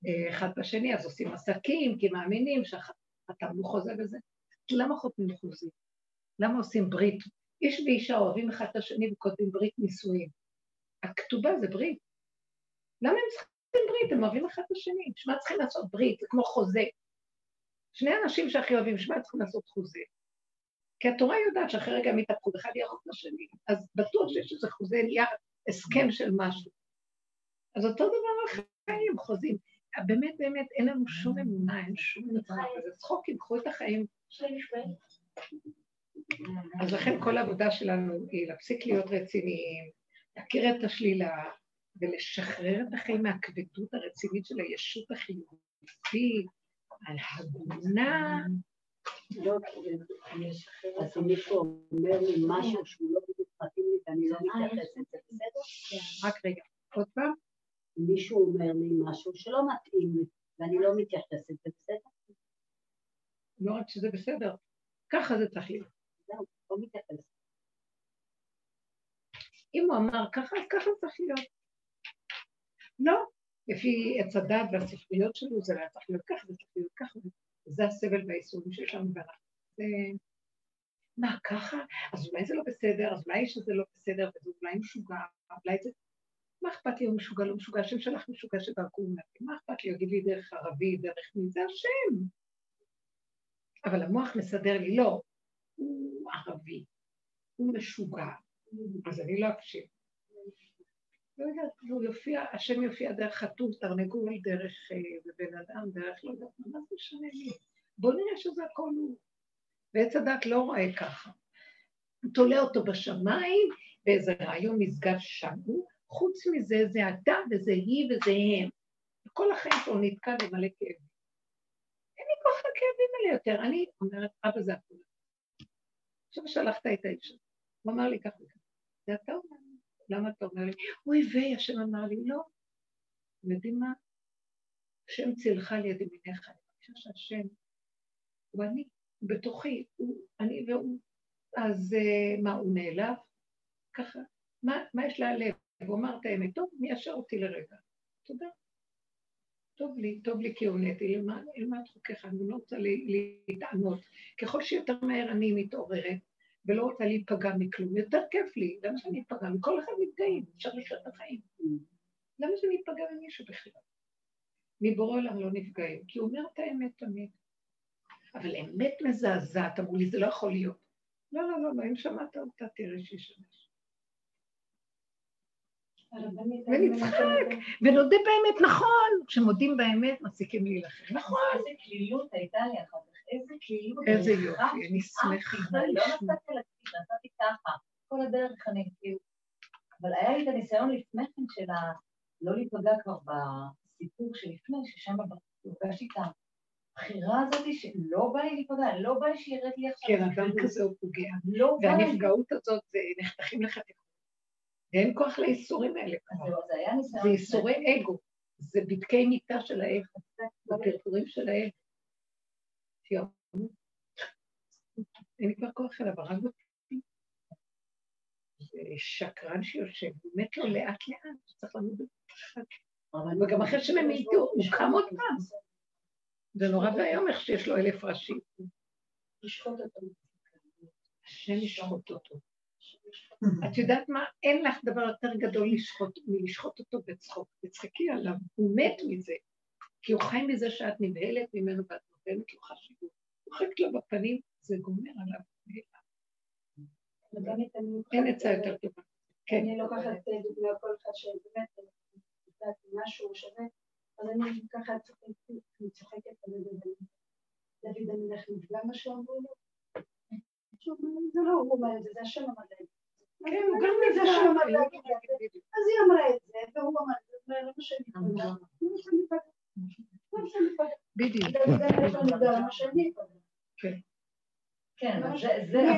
Speaker 2: אה, אחד בשני, אז עושים עסקים, כי מאמינים שחתמנו חוזה וזה. למה חותמים חוזים? למה עושים ברית? איש ואישה אוהבים אחד את השני וכותבים ברית נישואים. הכתובה זה ברית. למה הם צריכים ברית? הם אוהבים אחד את השני. בשביל מה צריכים לעשות ברית? זה כמו חוזה. שני אנשים שהכי אוהבים, בשביל מה צריכים לעשות חוזה? כי התורה יודעת שאחרי רגע הם יתהפכו, אחד יהרוג את השני. אז בטוח שיש איזה חוזה, נהיה הסכם של משהו. אז אותו דבר החיים, חוזים. באמת, באמת, אין לנו שום אמונה, אין שום אמונה, זה צחוקים, קחו את החיים. אז לכן כל העבודה שלנו היא להפסיק להיות רציניים, להכיר את השלילה ולשחרר את החיים מהכבדות הרצינית של הישות החיובית, על הגונה.
Speaker 1: לא, אז מישהו אומר לי משהו שהוא לא בדיוק מתאים לי ואני לא מתייחסת, זה בסדר?
Speaker 2: רק רגע, עוד פעם.
Speaker 1: מישהו אומר לי משהו שלא מתאים לי ואני לא מתייחסת, זה בסדר?
Speaker 2: לא רק שזה בסדר, ככה זה צריך להיות.
Speaker 1: זהו, לא מתייחסת.
Speaker 2: אם הוא אמר ככה, אז ככה צריך להיות. לא, לפי עץ הדת והספריות שלו זה היה צריך להיות ככה, זה צריך להיות ככה, וזה הסבל והאיסורים שיש לנו ואנחנו. מה, ככה? אז אולי זה לא בסדר, אז אולי שזה לא בסדר, וזה אולי משוגע, אולי זה... מה אכפת לי הוא משוגע, לא משוגע, השם שלח משוגע שדרכו נביא, מה אכפת לי, יגיד לי דרך ערבי, דרך מי, זה השם. אבל המוח מסדר לי, לא, הוא ערבי, הוא משוגע, אז אני לא אקשיב. לא יודעת, הוא יופיע, השם יופיע דרך חתול, תרנגול, דרך אה, בן אדם, דרך לא יודעת, מה זה משנה לי? בוא נראה שזה הכל הוא. ועץ הדת לא רואה ככה. הוא תולה אותו בשמיים, באיזה רעיון נשגב שם הוא, חוץ מזה זה אתה וזה היא וזה הם. וכל החיים שלו נתקע למלא כאבים. אין לי כוח לכאבים האלה יותר. אני אומרת, אבא זה הכול. עכשיו שלחת את האיש. הוא אמר לי ככה וככה. זה אתה אומר. למה אתה אומר לי? אוי ויי, השם אמר לי, לא. אתם יודעים מה? השם צילך על יד ימיניך. אני חושבת שהשם הוא אני, בתוכי, הוא אני והוא. אז uh, מה, הוא נעלב? ככה. מה, מה יש להלב? הוא אמר את האמת, טוב, מי ישר אותי לרגע. תודה. טוב לי, טוב לי כי הונאתי, אלמד חוקיך, אני לא רוצה להתענות. ככל שיותר מהר אני מתעוררת, ולא רוצה להיפגע מכלום, יותר כיף לי, למה שאני אפגע? מכל אחד נפגעים, אפשר לחיות את החיים. למה שאני אפגע ממישהו בכלל? מבורא עולם לא נפגעים, כי הוא אומר את האמת תמיד. אבל אמת מזעזעת, אמרו לי, זה לא יכול להיות. לא, לא, לא, לא, אם שמעת אותה, תראה שישמש. ונצחק, ונודה באמת, נכון, כשמודים באמת מפסיקים להילחם, נכון.
Speaker 3: איזה קלילות הייתה לי אחר כך, איזה.
Speaker 2: איזה יופי, אני שמחה
Speaker 3: לא נסעתי על הכביש, נסעתי ככה, כל הדרך אני כאילו... אבל היה לי את הניסיון לפני כן של ה... לא להיפגע כבר בסיפור שלפני, ששם הרגשתי את הבחירה הזאת שלא בא לי להיפגע, לא בא לי שירד לי עכשיו.
Speaker 2: כן, אדם כזה הוא פוגע. לא והנפגעות הזאת, נחתכים לך ואין כוח לאיסורים האלה זה איסורי אגו, זה בדקי מיטה של האגו, זה פרפורים של האגו. אין לי כבר כוח אליו, הרג אותי. זה שקרן שיושב, מת לו לאט לאט, צריך למות בפחד. וגם אחרי שהם מתו, הוא קם עוד פעם. זה נורא ואיום איך שיש לו אלף ראשים. השם ישחוט אותו. את יודעת מה? אין לך דבר יותר גדול לשחוט, מלשחוט אותו בצחוק. תצחקי עליו, הוא מת מזה. כי הוא חי מזה שאת נבהלת ממנו ואת נותנת לו חשיבות. הוא חלק לו בפנים, זה גומר עליו. אין עצה יותר טובה.
Speaker 4: כן. אני לוקחת דוגמא כל אחד שבאמת, יודעת משהו שווה, אז אני ככה צוחקת על דוד המלך נפגע מה שאמרו לו. זה לא הוא אומר את זה, זה השם אמר את זה.
Speaker 2: כן, הוא גם נפגע.
Speaker 4: אז היא אמרה את זה, והוא אמר את זה, זה מה שאני
Speaker 2: בדיוק.
Speaker 3: כן, זה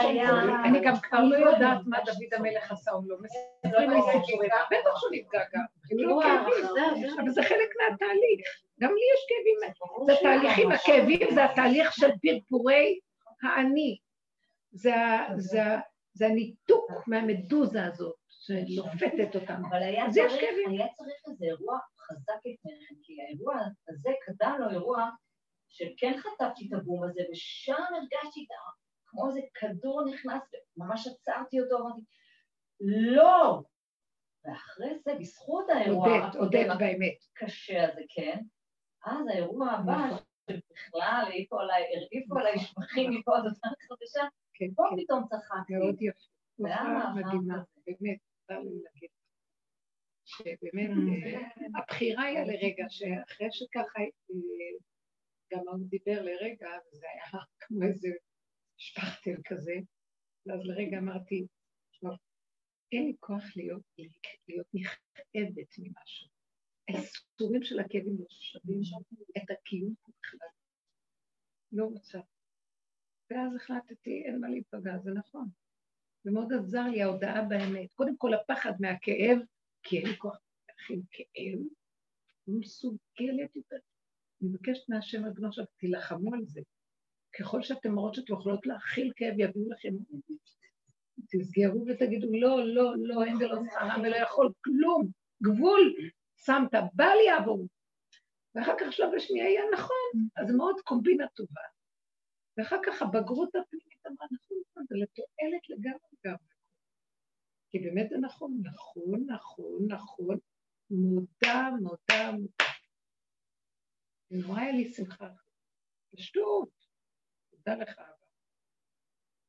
Speaker 3: היה...
Speaker 2: אני גם כבר לא יודעת מה דוד המלך עשה, הוא לא מספרים לי סיפורים, בטח שהוא נפגע גם, אבל זה חלק מהתהליך, גם לי יש כאבים, זה תהליכים, הכאבים זה התהליך של פרפורי האני, זה הניתוק מהמדוזה הזאת, שלופתת אותם.
Speaker 3: אבל היה צריך איזה אירוע חזק לפני כן, כי האירוע הזה קדם לו אירוע שכן חטפתי את הבום הזה, ושם הרגשתי את ה... כמו איזה כדור נכנס, ממש עצרתי אותו, אמרתי, לא! ואחרי זה, בזכות האירוע
Speaker 2: הודית, הודית באמת.
Speaker 3: קשה הזה, כן, אז האירוע הבא,
Speaker 2: נכון.
Speaker 3: שבכלל העיפו עליי, הרעיפו עליי שבחים מפה עד אותה חדשה,
Speaker 2: כן,
Speaker 3: פה
Speaker 2: כן,
Speaker 3: פתאום צחקתי.
Speaker 2: מאוד יפה.
Speaker 3: מעבר
Speaker 2: מדהימה. באמת. שבאמת,
Speaker 3: Mm.
Speaker 2: אה, הבחירה היה לרגע, שאחרי שככה, אה, גם הוא דיבר לרגע, וזה היה כמו איזה שפכטל כזה, ואז לרגע אמרתי, אין לי כוח להיות, להיות נכאבת ממשהו. האיסורים של הכאבים לא שווים את הקיום בכלל. לא רוצה. ואז החלטתי, אין מה להיפגע, זה נכון. ומאוד עזר לי ההודעה באמת. קודם כל הפחד מהכאב, כי אין לי כוח להכיל כאב, לא מסוגלת יותר. אני מבקשת מהשם ריבונו עכשיו, תילחמו על זה. ככל שאתם מראות שאתם יכולות להכיל כאב, יביאו לכם, תסגרו ותגידו, לא, לא, לא, אין ולא שכרם ולא יכול כלום, גבול, שמת, בל יעבור. ואחר כך שלב השנייה יהיה נכון, אז מאוד קומבינה טובה. ואחר כך הבגרות הפנימית אמרה, נכון, נכון, זה לתועלת לגמרי גם. כי באמת זה נכון, נכון, נכון, נכון, מודע, מודע, מודע. ונורא היה לי שמחה. פשטות, תודה לך אבא.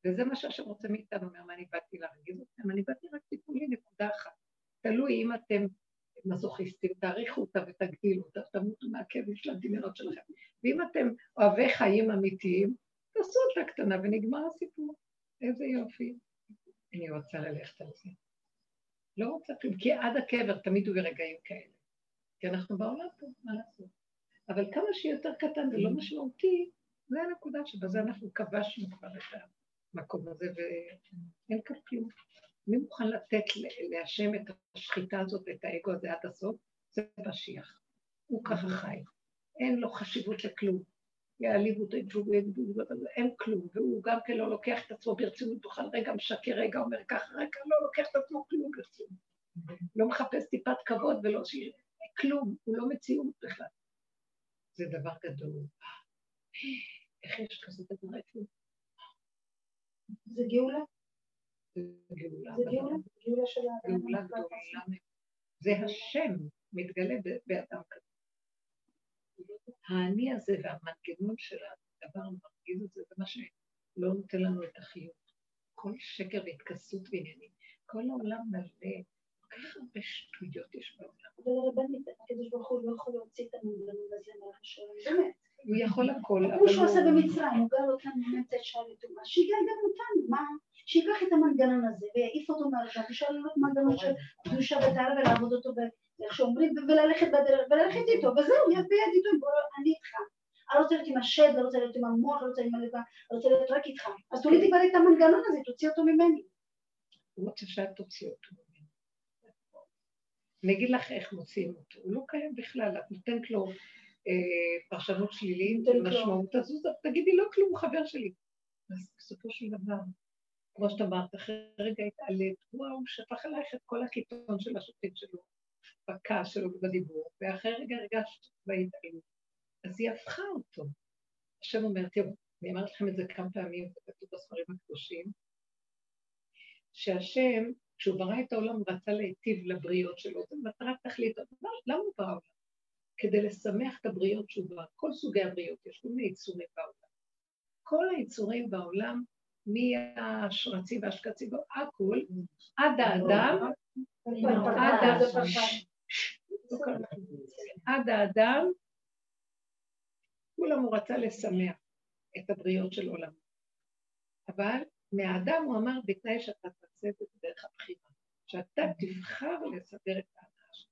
Speaker 2: וזה מה שהשם רוצה מאיתנו, אומר, מה אני באתי להרגיז אתכם? אני באתי רק תיתנו לי נקודה אחת. תלוי אם אתם מזוכיסטים, תאריכו אותה ותגדילו אותה, תמותו מהכאבים של הדמיונות שלכם. ואם אתם אוהבי חיים אמיתיים, תעשו אותה קטנה ונגמר הסיפור. איזה יופי. אני רוצה ללכת על זה. לא רוצה כלום, כי עד הקבר תמיד הוא ברגעים כאלה. כי אנחנו בעולם פה, מה לעשות? אבל כמה שיותר קטן ולא משמעותי, זה הנקודה שבזה אנחנו כבשנו כבר את המקום הזה, ואין כאן כלום. מי מוכן לתת להשם את השחיטה הזאת ואת האגו הזה עד הסוף? זה משיח. הוא ככה חי. אין לו חשיבות לכלום. יעליבו אותו, אין כלום, והוא גם כן לא לוקח את עצמו ברצינות, תוכל רגע משקר, רגע אומר ככה, רגע לא לוקח את עצמו כלום ברצינות. לא מחפש טיפת כבוד ולא שיהיה, כלום, הוא לא מציאות בכלל. זה דבר גדול. איך יש כזה דבר איפה?
Speaker 4: זה גאולה?
Speaker 2: זה גאולה.
Speaker 4: זה גאולה? גאולה של האדם.
Speaker 2: גאולה גדולה. זה השם מתגלה באדם כזה. האני הזה והמנגנון של הדבר המרגיז הזה, זה מה שלא נותן לנו את החיות. כל שקר והתכסות ועניינים. כל העולם מלא, כל כך הרבה שטויות יש בעולם.
Speaker 4: אבל הרבנית, הקדוש ברוך הוא לא יכול להוציא את המנגנון הזה מהשעון, באמת.
Speaker 2: הוא יכול הכל,
Speaker 4: כמו שהוא עשה במצרים, הוא גר אותנו מאמצע שער לטומאה, שיגאל גם אותנו, מה? שייקח את המנגנון הזה ויעיף אותו מהרשת, ושאל לו מנגנון של קדושה וטהרה ולעבוד אותו, איך שאומרים, וללכת בדרך, וללכת איתו, וזהו, יד ביד איתו, בוא, אני איתך. אני לא רוצה להיות עם השד, לא רוצה להיות עם המוח, לא רוצה להיות עם הלב, אני רוצה להיות רק איתך. אז תולידי כבר את המנגנון הזה, תוציא אותו ממני.
Speaker 2: הוא רוצה שאת תוציא אותו ממנו. אני אגיד לך איך מוציאים אותו, הוא לא קיים בכלל, את נותנת לו פרשנות שלילית, משמעות הזו, תגידי לא כלום, חבר שלי. אז בסופו של דבר, כמו שאת אמרת, אחרי רגע התעלת, וואו, הוא שפך עלייך את כל הקיטון של השוטים שלו, בכעס שלו ובדיבור, ואחרי רגע הרגשת בהתעלות. אז היא הפכה אותו. השם אומר, תראו, אני אמרתי לכם את זה כמה פעמים, זה כתוב בספרים הקדושים, שהשם, כשהוא ברא את העולם, רצה להיטיב לבריות שלו, זו מטרת תכלית. למה הוא ברא עולם? כדי לשמח את הבריות שהוא ברא. כל סוגי הבריות, יש כל מיני יצורים בעולם. כל היצורים בעולם, מהשרצים והשקצים, הכל, עד האדם, עד האדם, כולם הוא רצה לשמח את הבריות של עולם. אבל מהאדם הוא אמר, בתנאי שאתה תעשה את זה בדרך הבחירה, שאתה תבחר לסדר את ההנאה שלך.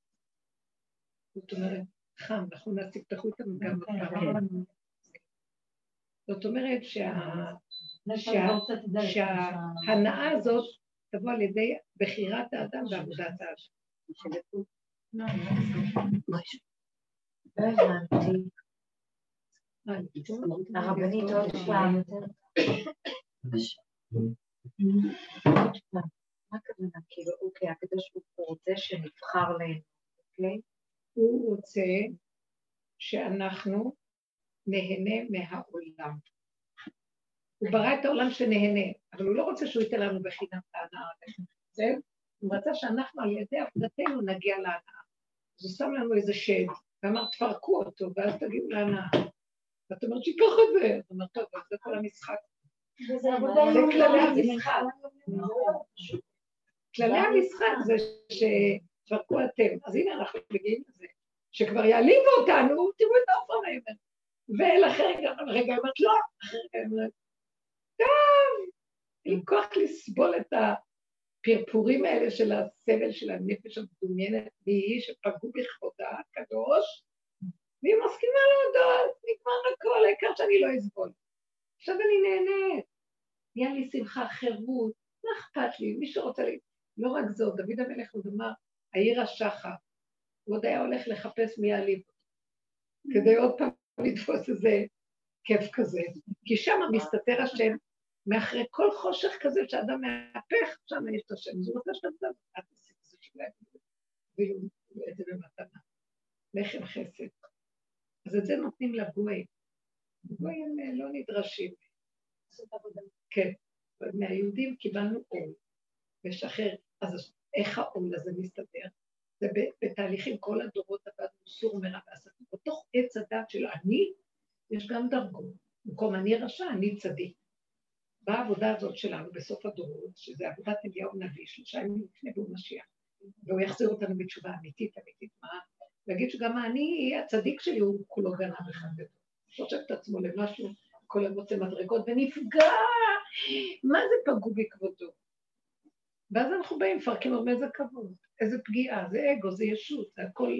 Speaker 2: זאת אומרת, חם, אנחנו נעשה, תפתחו את המנגן בפעם. זאת אומרת שההנאה הזאת תבוא על ידי בחירת האדם ועבודת האדם.
Speaker 4: לא. הרבנית עוד פעם. מה הכוונה? כאילו, אוקיי, הקדוש ברוך הוא רוצה שנבחר להם, אוקיי?
Speaker 2: הוא רוצה שאנחנו נהנה מהעולם. הוא ברא את העולם שנהנה, אבל הוא לא רוצה שהוא ייתן לנו בחינם את ההנאה. זהו, הוא רצה שאנחנו על ידי עבודתנו נגיע להנאה. אז הוא שם לנו איזה שד, ואמר תפרקו אותו, ואז תגיעו להנאה. ואת אומרת שיקח את זה, אז אומרת, טוב, זה כל המשחק. זה כללי. המשחק. כללי המשחק זה שתפרקו אתם. אז הנה אנחנו מגיעים לזה. שכבר יעליבו אותנו, תראו את העופר האבן. ואחרי רגע, רגע, אומרת, לא, אחרי רגע, אומרת, טוב, אין כוח לסבול את הפרפורים האלה של הסבל של הנפש המדומיינת והיא שפגעו בכבודה הקדוש, והיא מסכימה להודות, נגמר הכל, העיקר שאני לא אסבול. עכשיו אני נהנית, נהיה לי שמחה, חירות, מה אכפת לי, מי שרוצה לי. לא רק זאת, דוד המלך עוד אמר, העיר השחר, הוא עוד היה הולך לחפש מי יעליב אותו, כדי עוד פעם לתפוס איזה כיף כזה, כי שם מסתתר השם, מאחרי כל חושך כזה שאדם מהפך, שם יש את השם, אז הוא רוצה שאתה אל תעשי את זה שלהם, את זה במתנה, לחם חסד. אז את זה נותנים לגויים. גויים אה, לא נדרשים. כן, מהיהודים קיבלנו עול, לשחרר. אז איך העול הזה מסתדר? זה בתהליכים, כל הדורות עבדנו סור מרע ועשנו. בתוך עץ הדת של אני, יש גם דרגות. במקום אני רשע, אני צדיק. בעבודה הזאת שלנו בסוף הדורות, שזה עבודת אליהו נביא, שלושה ימים לפני והוא משיח, והוא יחזיר אותנו בתשובה אמיתית, אמיתית, מה? להגיד שגם אני, הצדיק שלי הוא כולו גנב אחד גדול. חושב את עצמו למשהו, כל המוצא מדרגות, ונפגע, מה זה פגעו בכבודו? ואז אנחנו באים, מפרקים הרבה איזה כבוד, איזה פגיעה, זה אגו, זה ישות, זה הכל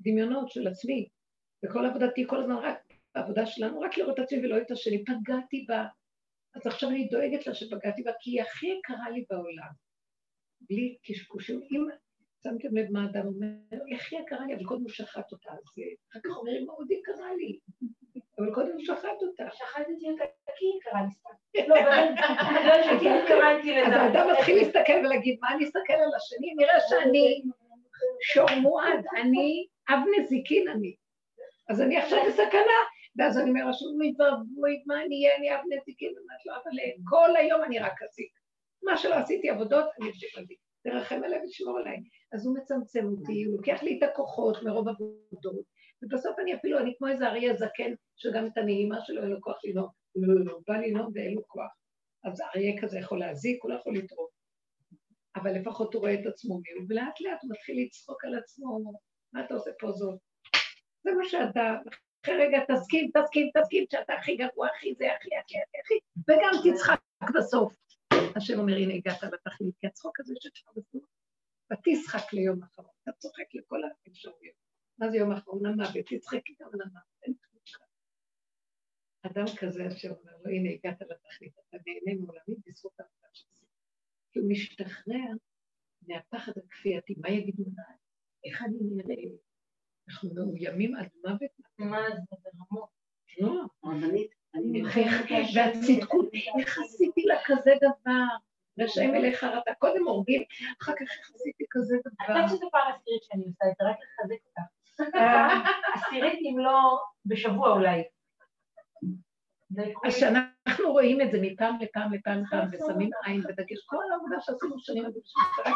Speaker 2: דמיונות של עצמי. וכל עבודתי כל הזמן רק, העבודה שלנו, רק לראות את עצמי ולא את השני, פגעתי בה. אז עכשיו אני דואגת לה שפגעתי בה, כי היא הכי יקרה לי בעולם. בלי קשקושים. אם שמתם לב מה אדם אומר, היא הכי יקרה לי, אבל קודם הוא שחט אותה, אז אחר כך אומרים, מאוד יקרה לי. אבל קודם הוא שחט אותה.
Speaker 4: שחטתי אותה כי היא קרה לי סתם. לא, באמת, שכי התכוונתי
Speaker 2: אז
Speaker 4: לזה.
Speaker 2: האדם מתחיל להסתכל ולהגיד, מה אני אסתכל על השני? נראה שאני שור מועד, אני אב נזיקין אני. אז אני עכשיו בסכנה, ואז אני אומר, אוי ואבוי, מה אני אהיה, אני אב נזיקין, אמרתי לו, אבל כל היום אני רק אזיק. מה שלא עשיתי עבודות, אני אמשיך להזיק. תרחם עליי ושמור עליי. אז הוא מצמצם אותי, הוא לוקח לי את הכוחות מרוב עבודות, ובסוף אני אפילו, אני כמו איזה אריה זקן, שגם את הנעימה שלו אין לו כוח לנהוג. לא, לא, לא, בא לנהוג ואין לו כוח. אז אריה כזה יכול להזיק, הוא לא יכול לתרום. אבל לפחות הוא רואה את עצמו מי הוא, ולאט לאט הוא מתחיל לצחוק על עצמו, מה אתה עושה פה זאת? זה מה שאתה, אחרי רגע תסכים, תסכים, תסכים, שאתה הכי גרוע, הכי זה, הכי, הכי, הכי, הכי, וגם תצחק בסוף. השם אומר, הנה הגעת לתכלית, כי הצחוק הזה שלך בסוף, ותשחק ליום אחרון, אתה צוחק לכל האפשרויות. מה זה יום אחרון? המוות, תצחק גם על המוות. אדם כזה אשר אומר לו, הנה הגעת לתכלית, אתה נהנה מעולמי בזכות העבודה שעשית. כי הוא משתחרר מהפחד הכפייתי, מה יגידו עליי? איך אני נראה? אנחנו מאוימים עד מוות.
Speaker 4: מה זה ברמות?
Speaker 2: לא,
Speaker 1: רבנית, אני
Speaker 2: והצדקות, איך עשיתי לה כזה דבר? רשעים אליך חרטה, קודם הורגים, אחר כך איך עשיתי כזה
Speaker 4: את
Speaker 2: דבר?
Speaker 4: יודעת שזו פעם עשירית שאני עושה את זה, רק לחזק אותך. אה, עשירית אם לא בשבוע אולי.
Speaker 2: אז כשאנחנו רואים את זה מפעם לפעם לפעם לפעם ושמים עין ודגש, כל העבודה שעשינו שנים רק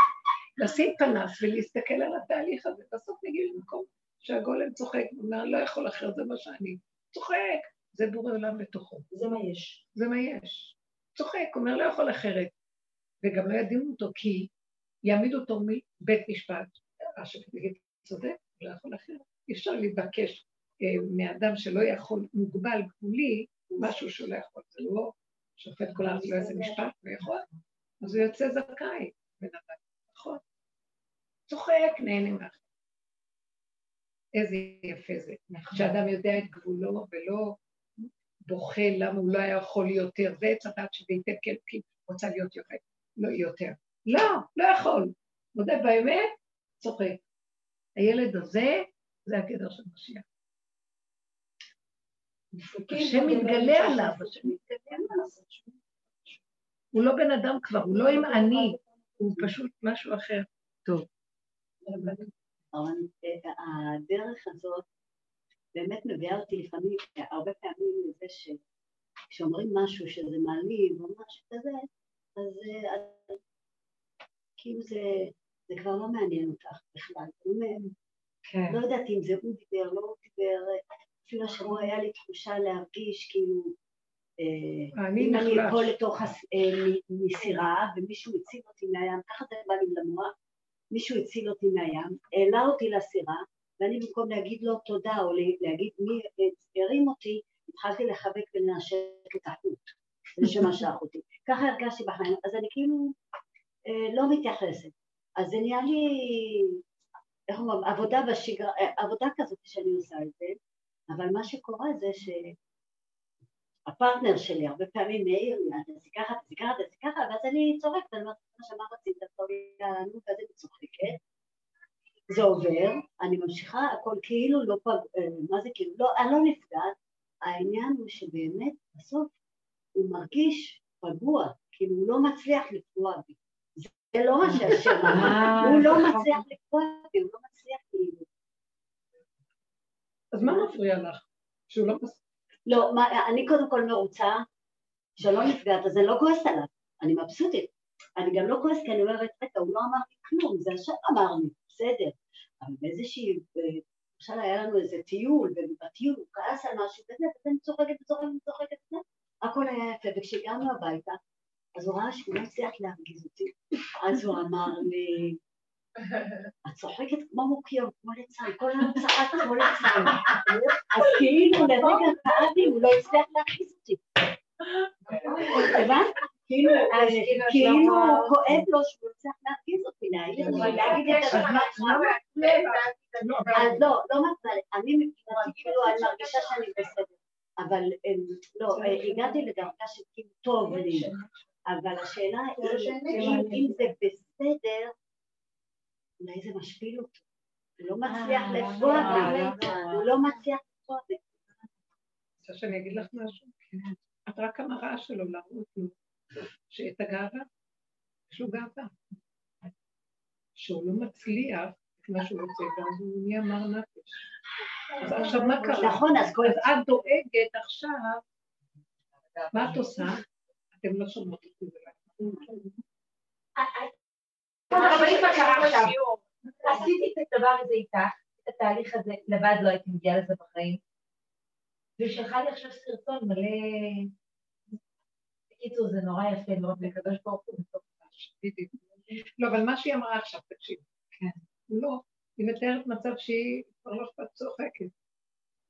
Speaker 2: לשים פנס ולהסתכל על התהליך הזה, בסוף מגיעים למקום שהגולם צוחק, הוא אומר, לא יכול אחרת, זה מה שאני. צוחק, זה בורא עולם בתוכו,
Speaker 1: זה מה יש.
Speaker 2: זה מה יש. צוחק, אומר, לא יכול אחרת. וגם לא ידעימו אותו, כי יעמידו אותו מבית משפט. השופט יגיד, צודק, לא יכול אחרת. אי אפשר לבקש אה, מאדם שלא יכול, מוגבל, גבולי, משהו שהוא לא יכול. זה לא שופט כל הארץ לא יעשה משפט, לא יכול. אז הוא יוצא זכאי, בן אדם, נכון? צוחק, נהנה מהחיים. איזה יפה זה. כשאדם יודע את גבולו ולא בוכה למה הוא לא היה יכול יותר, זה עץ הדת שביתר כן, כי רוצה להיות יפה, לא יותר. לא, לא יכול. מודה באמת, צוחק. הילד הזה, זה הגדר של משיח. השם מתגלה עליו, השם מתגלה עליו. הוא לא בן אדם כבר, הוא לא עם אני, הוא פשוט משהו אחר. טוב.
Speaker 1: אה, הדרך הזאת באמת מביאה אותי לפעמים, הרבה פעמים לזה שכשאומרים משהו שזה מעליב או משהו כזה, אז אה, אז כאילו זה, זה כבר לא מעניין אותך בכלל. אומר,
Speaker 3: כן.
Speaker 1: לא יודעת אם זה הוא דיבר, לא הוא דיבר, אפילו השבוע היה לי תחושה להרגיש כאילו אה,
Speaker 2: אני
Speaker 1: אם אני. אפול לתוך אה, מסירה ומישהו הציל אותי מהים, ככה זה בא לי למוח, מישהו הציל אותי מהים, העלה אותי לסירה, ואני במקום להגיד לו תודה או להגיד מי אה, הרים אותי, התחלתי לחבק ולנשק את החוט, זה שמשך אותי. ככה הרגשתי בחיים, אז אני כאילו לא מתייחסת. אז זה נהיה לי, איך אומרים, עבודה בשגרה, אה, עבודה כזאת שאני עושה את זה, אבל מה שקורה זה שהפרטנר שלי הרבה פעמים מעיר לי, "אה, תעשי ככה, תעשי ככה, תעשי ככה, ואז אני צוחקת, אני אומרת, "מה רצית, טוב, יאללה, אני צוחקת. זה עובר, אני ממשיכה, הכל כאילו לא פג... אה, מה זה כאילו? לא, אני לא נפגעת. העניין הוא שבאמת בסוף הוא מרגיש פגוע, כאילו הוא לא מצליח לפגוע בי. זה לא מה שהשם אמר,
Speaker 3: אה,
Speaker 1: הוא לא
Speaker 3: נכון.
Speaker 1: מצליח לפגוע בי, הוא לא מצליח כאילו.
Speaker 2: אז מה מפריע לך? שהוא לא מס...
Speaker 1: לא, מה, אני קודם כל מרוצה שלא נפגעת, אז אני לא כועסת עליו, אני מבסוטית. אני גם לא כועסת כי אני אומרת, רגע, הוא לא אמר לי כלום, זה השם אמר לי, בסדר. אבל באיזושהי, ב- למשל היה לנו איזה טיול, ובטיול הוא כעס על משהו כזה, אז אני צוחקת וצוחקת וצוחקת, וזה, הכל היה יפה, וכשהגענו הביתה, אז הוא ראה שהוא לא הצליח להרגיז אותי, אז הוא אמר לי, את צוחקת כמו מוקיון, כמו ליצן, כל היום צחקת כמו ליצן. אז כאילו לרגע לי, הוא לא הצליח להכניס אותי. הבנת? כאילו,
Speaker 4: אז כאילו, לא-
Speaker 1: כואב לו שהוא לא הצליח להרגיז אותי, להגיד את הדבר.
Speaker 4: משהו
Speaker 2: לא, אבל-
Speaker 1: אז לא, לא. אני מבחינתי כאילו, אני מרגישה שאני בסדר. אבל אמ, לא, אה, הגעתי לדרגה שכאילו טוב לי. אבל השאלה היא, אם- אם זה בסדר, אולי זה משפיל אותו. הוא לא מצליח
Speaker 3: אה,
Speaker 1: לפגוע בי.
Speaker 3: אה,
Speaker 1: הוא לא מצליח לפגוע בי.
Speaker 2: רוצה שאני אגיד לך משהו? את רק המראה שלו להראות לו שאת הגאווה, יש לו גאווה. שהוא לא מצליח את מה שהוא רוצה, ואז הוא נהיה מר נפש. אז עכשיו מה קרה?
Speaker 1: נכון, אז כל...
Speaker 2: אז את דואגת עכשיו, מה את עושה? אתם לא שומעות אותי
Speaker 4: קרה עכשיו? עשיתי את הדבר הזה איתך, את התהליך הזה, לבד לא הייתי מגיעה לזה בחיים. והיא שלחה לי עכשיו סרטון מלא... בקיצור, זה נורא יפה לראות לקדוש ברוך הוא בסוף ממש.
Speaker 2: בדיוק. לא, אבל מה שהיא אמרה עכשיו, תקשיב.
Speaker 3: כן.
Speaker 2: לא, היא מתארת מצב שהיא כבר לא אכפת צוחקת.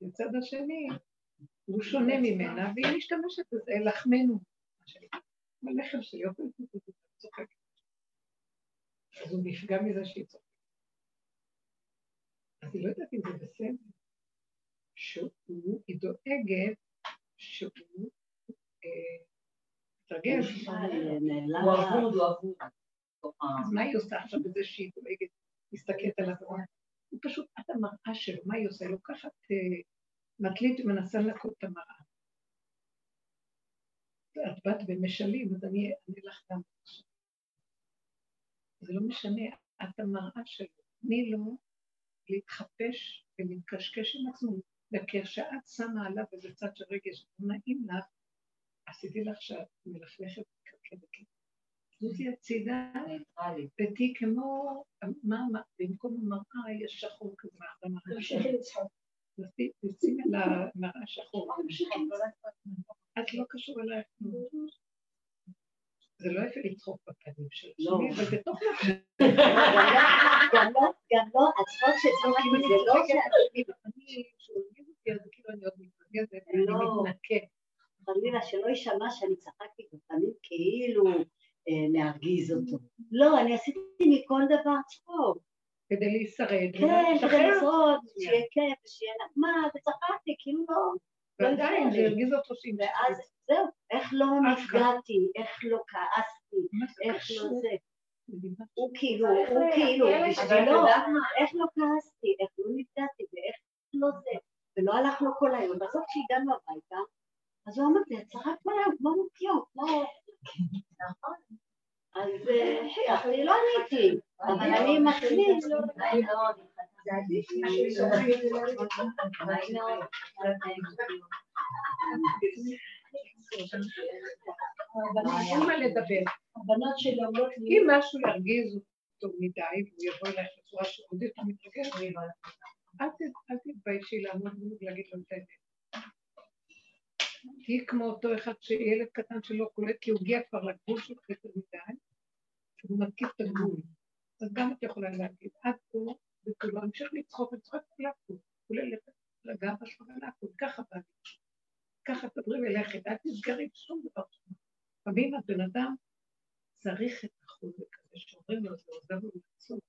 Speaker 2: מצד השני, הוא שונה ממנה, והיא משתמשת בזה, לחמנו. בלחם שלי, אוכל צוחקת. אז הוא נפגע מזה שהיא צוחקת. אז היא לא יודעת אם זה בסדר. שהוא, היא דואגת שהוא אה.
Speaker 1: נעלם.
Speaker 3: הוא אבוד, הוא אבוד.
Speaker 2: אז מה היא עושה עכשיו בזה שהיא דואגת, מסתכלת על הדבר? היא פשוט, את המראה שלו, מה היא עושה? היא לוקחת אה, מטלית ומנסה לנקות את המראה. את באת במשלים, אז אני אענה לך גם. זה לא משנה, את המראה שלו. תני לו להתחפש ולהתקשקש עם עצמו, וכשאת שמה עליו איזה צד של רגש, לא נעים לך, עשיתי לך שאת מלכלכת וכרכבת. זוזי הצידה. ותהי כמו, מה, במקום המראה יש שחור כזה,
Speaker 4: תמשיכי לצחוק.
Speaker 2: אז ת- תשימי על המראה שחור. את לא קשור אלייך. כלום. זה לא יפה לצחוק בפנים של
Speaker 1: לא.
Speaker 2: השני, אבל בתוך נפשי.
Speaker 1: גם לא, גם לא, הצחוק שצוחקים זה לא שאני
Speaker 2: אני, כשהוא הרגיז אותי, אז כאילו אני עוד מתרגזת, ואני
Speaker 1: לא.
Speaker 2: מתנקה.
Speaker 1: חלילה שלא יישמע שאני צחקתי בפנים כאילו אה, להרגיז אותו. לא, אני עשיתי מכל דבר צחוק.
Speaker 2: כדי להישרד.
Speaker 1: כן. כדי לשרוד, שיהיה כיף, שיהיה נחמד, וצחקתי, כאילו לא.
Speaker 2: ועדיין זה הרגיז אותו שהיא
Speaker 1: ואז זהו, איך לא נפגעתי, איך לא כעסתי,
Speaker 2: מה זה
Speaker 1: איך לא? זה. הוא כאילו, הוא כאילו, בשבילו? איך לא כעסתי, איך לא נפגעתי, ואיך לא זה. ולא הלך לו כל היום. בסוף כשהגענו הביתה, אז הוא אמר לי, את צחקת מהיום כמו מוקיון, כמו... נכון. אז אה, חייכתי, לא עניתי, אבל אני מקליט.
Speaker 5: הבנות שלי אומרות לי,
Speaker 2: אם משהו ירגיז אותו מדי, והוא יבוא אלייך בצורה שעוד יותר מתרגשת, אל ת- אל תתביישי לעמוד ולהגיד לו את האמת. תהיי כמו אותו אחד שילד קטן שלא קולט, כי הוא הגיע כבר לגבול שלו יותר מדי, והוא מתקיף את הגבול. אז גם את יכולה להגיד, עד פה, וכאילו, להמשיך לצחוק ולצחוק ולעקוב, כולל לגמרי שלך ולעקוב, ככה בא לי. ככה תדברי ולכת, אל תסגרי בשום דבר. לפעמים הבן אדם צריך את החוזק הזה, שאומרים לו, זה עוזר לו לצור.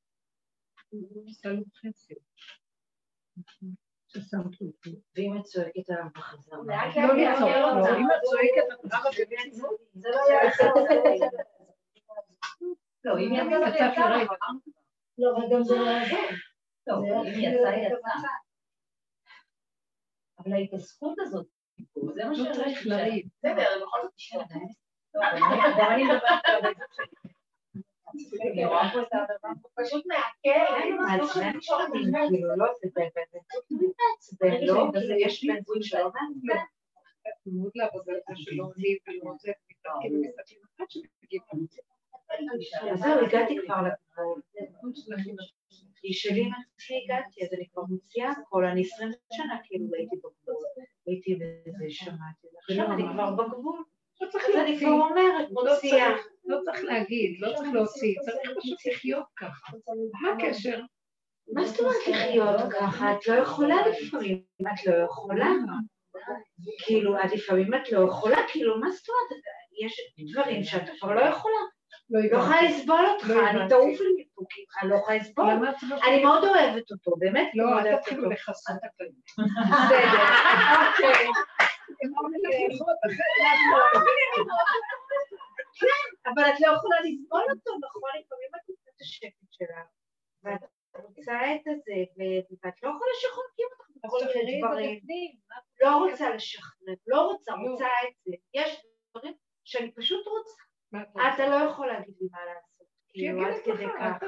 Speaker 2: הוא עושה לו חסד.
Speaker 6: ואם את צועקת עליו בחזרה.
Speaker 2: לא לצעוק, לא, אם את צועקת, את רבה ברצינות,
Speaker 6: זה לא יעזור. לא, אם זה יצא.
Speaker 2: כרגע.
Speaker 5: לא, אבל גם זה לא יעזור.
Speaker 6: לא, אם יצא יצא. אבל ההתעסקות הזאת, זה מה
Speaker 2: לא
Speaker 6: שאני
Speaker 2: לריב.
Speaker 6: בסדר, בכל זאת תשמע. גם אני מדברת על את הדבר.
Speaker 4: פשוט מעכל, אין מספיק
Speaker 6: זה
Speaker 4: של תקשורת.
Speaker 6: כאילו לא, זה באמת, זה לא, כאילו יש בן זוג שלא מעצבן.
Speaker 2: מאוד לעבודה שלא עונים ולא רוצה, כאילו מסתכלים עד שמגיעים למצב.
Speaker 6: אז זהו, הגעתי כבר לגבול. כי שלי עם עצמי הגעתי, אז אני כבר מוציאה הכל, אני עשרים שנה כאילו הייתי בגבול, הייתי בזה, שמעתי, עכשיו אני כבר בגבול,
Speaker 2: לא צריך
Speaker 6: אז אני
Speaker 2: להוציא,
Speaker 6: כבר אומרת,
Speaker 2: לא
Speaker 6: מוציאה.
Speaker 2: לא צריך להגיד, לא צריך להוציא, צריך פשוט לחיות ככה. מה הקשר?
Speaker 6: מה זאת אומרת לחיות ככה? את לא יכולה לפעמים, את לא יכולה. כאילו, את לפעמים את לא יכולה, כאילו, מה זאת אומרת? יש דברים שאת כבר לא יכולה.
Speaker 2: לא
Speaker 6: לא יכולה
Speaker 2: הבנתי.
Speaker 6: לסבול אותך,
Speaker 2: לא
Speaker 6: אני. תעוף לי מפה, כי אני לא יכולה לסבול.
Speaker 2: לא...
Speaker 6: אני מאוד אוהבת אותו, באמת
Speaker 2: לא, אל תתחילו. לכסות את הכלבים.
Speaker 6: בסדר, אוקיי. כן, אבל את לא יכולה לסבול אותו, נכון? לפעמים את רוצה את השקט שלה. ואת רוצה את הזה, ואת לא יכולה לשחרר אותך בכל דברים. לא רוצה לשחרר, לא רוצה,
Speaker 2: לא.
Speaker 6: רוצה את זה. יש דברים שאני פשוט רוצה.
Speaker 2: מה?
Speaker 6: אתה לא יכול להגיד לי מה לעשות. כאילו, עד כדי כך.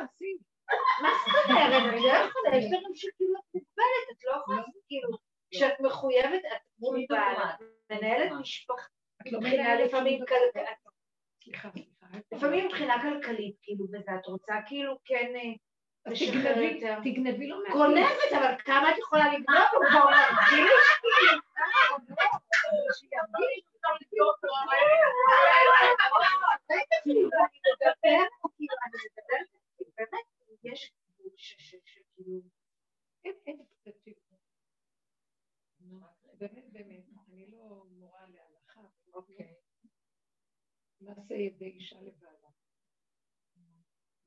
Speaker 6: מה זאת אומרת? לא יכולה, יש דברים שכאילו את מוגבלת, את לא יכולה כאילו, כשאת מחויבת, את מול את מנהלת משפחה,
Speaker 2: את לא
Speaker 6: מבחינה לפעמים
Speaker 2: שום
Speaker 6: כל-
Speaker 2: דבר. סליחה, סליחה.
Speaker 6: לפעמים מבחינה כלכלית, כאילו, בזה את רוצה כאילו כן אה, לשחרר
Speaker 2: תגנבי-
Speaker 6: יותר.
Speaker 2: תגנבי לו מהכיס.
Speaker 6: גונבת, אבל כמה את יכולה לגנוב? הוא כבר מרגיש באמת.
Speaker 2: באמת, אני לא מורה להלכה.
Speaker 6: אוקיי.
Speaker 2: מעשה ידי אישה לבעלה.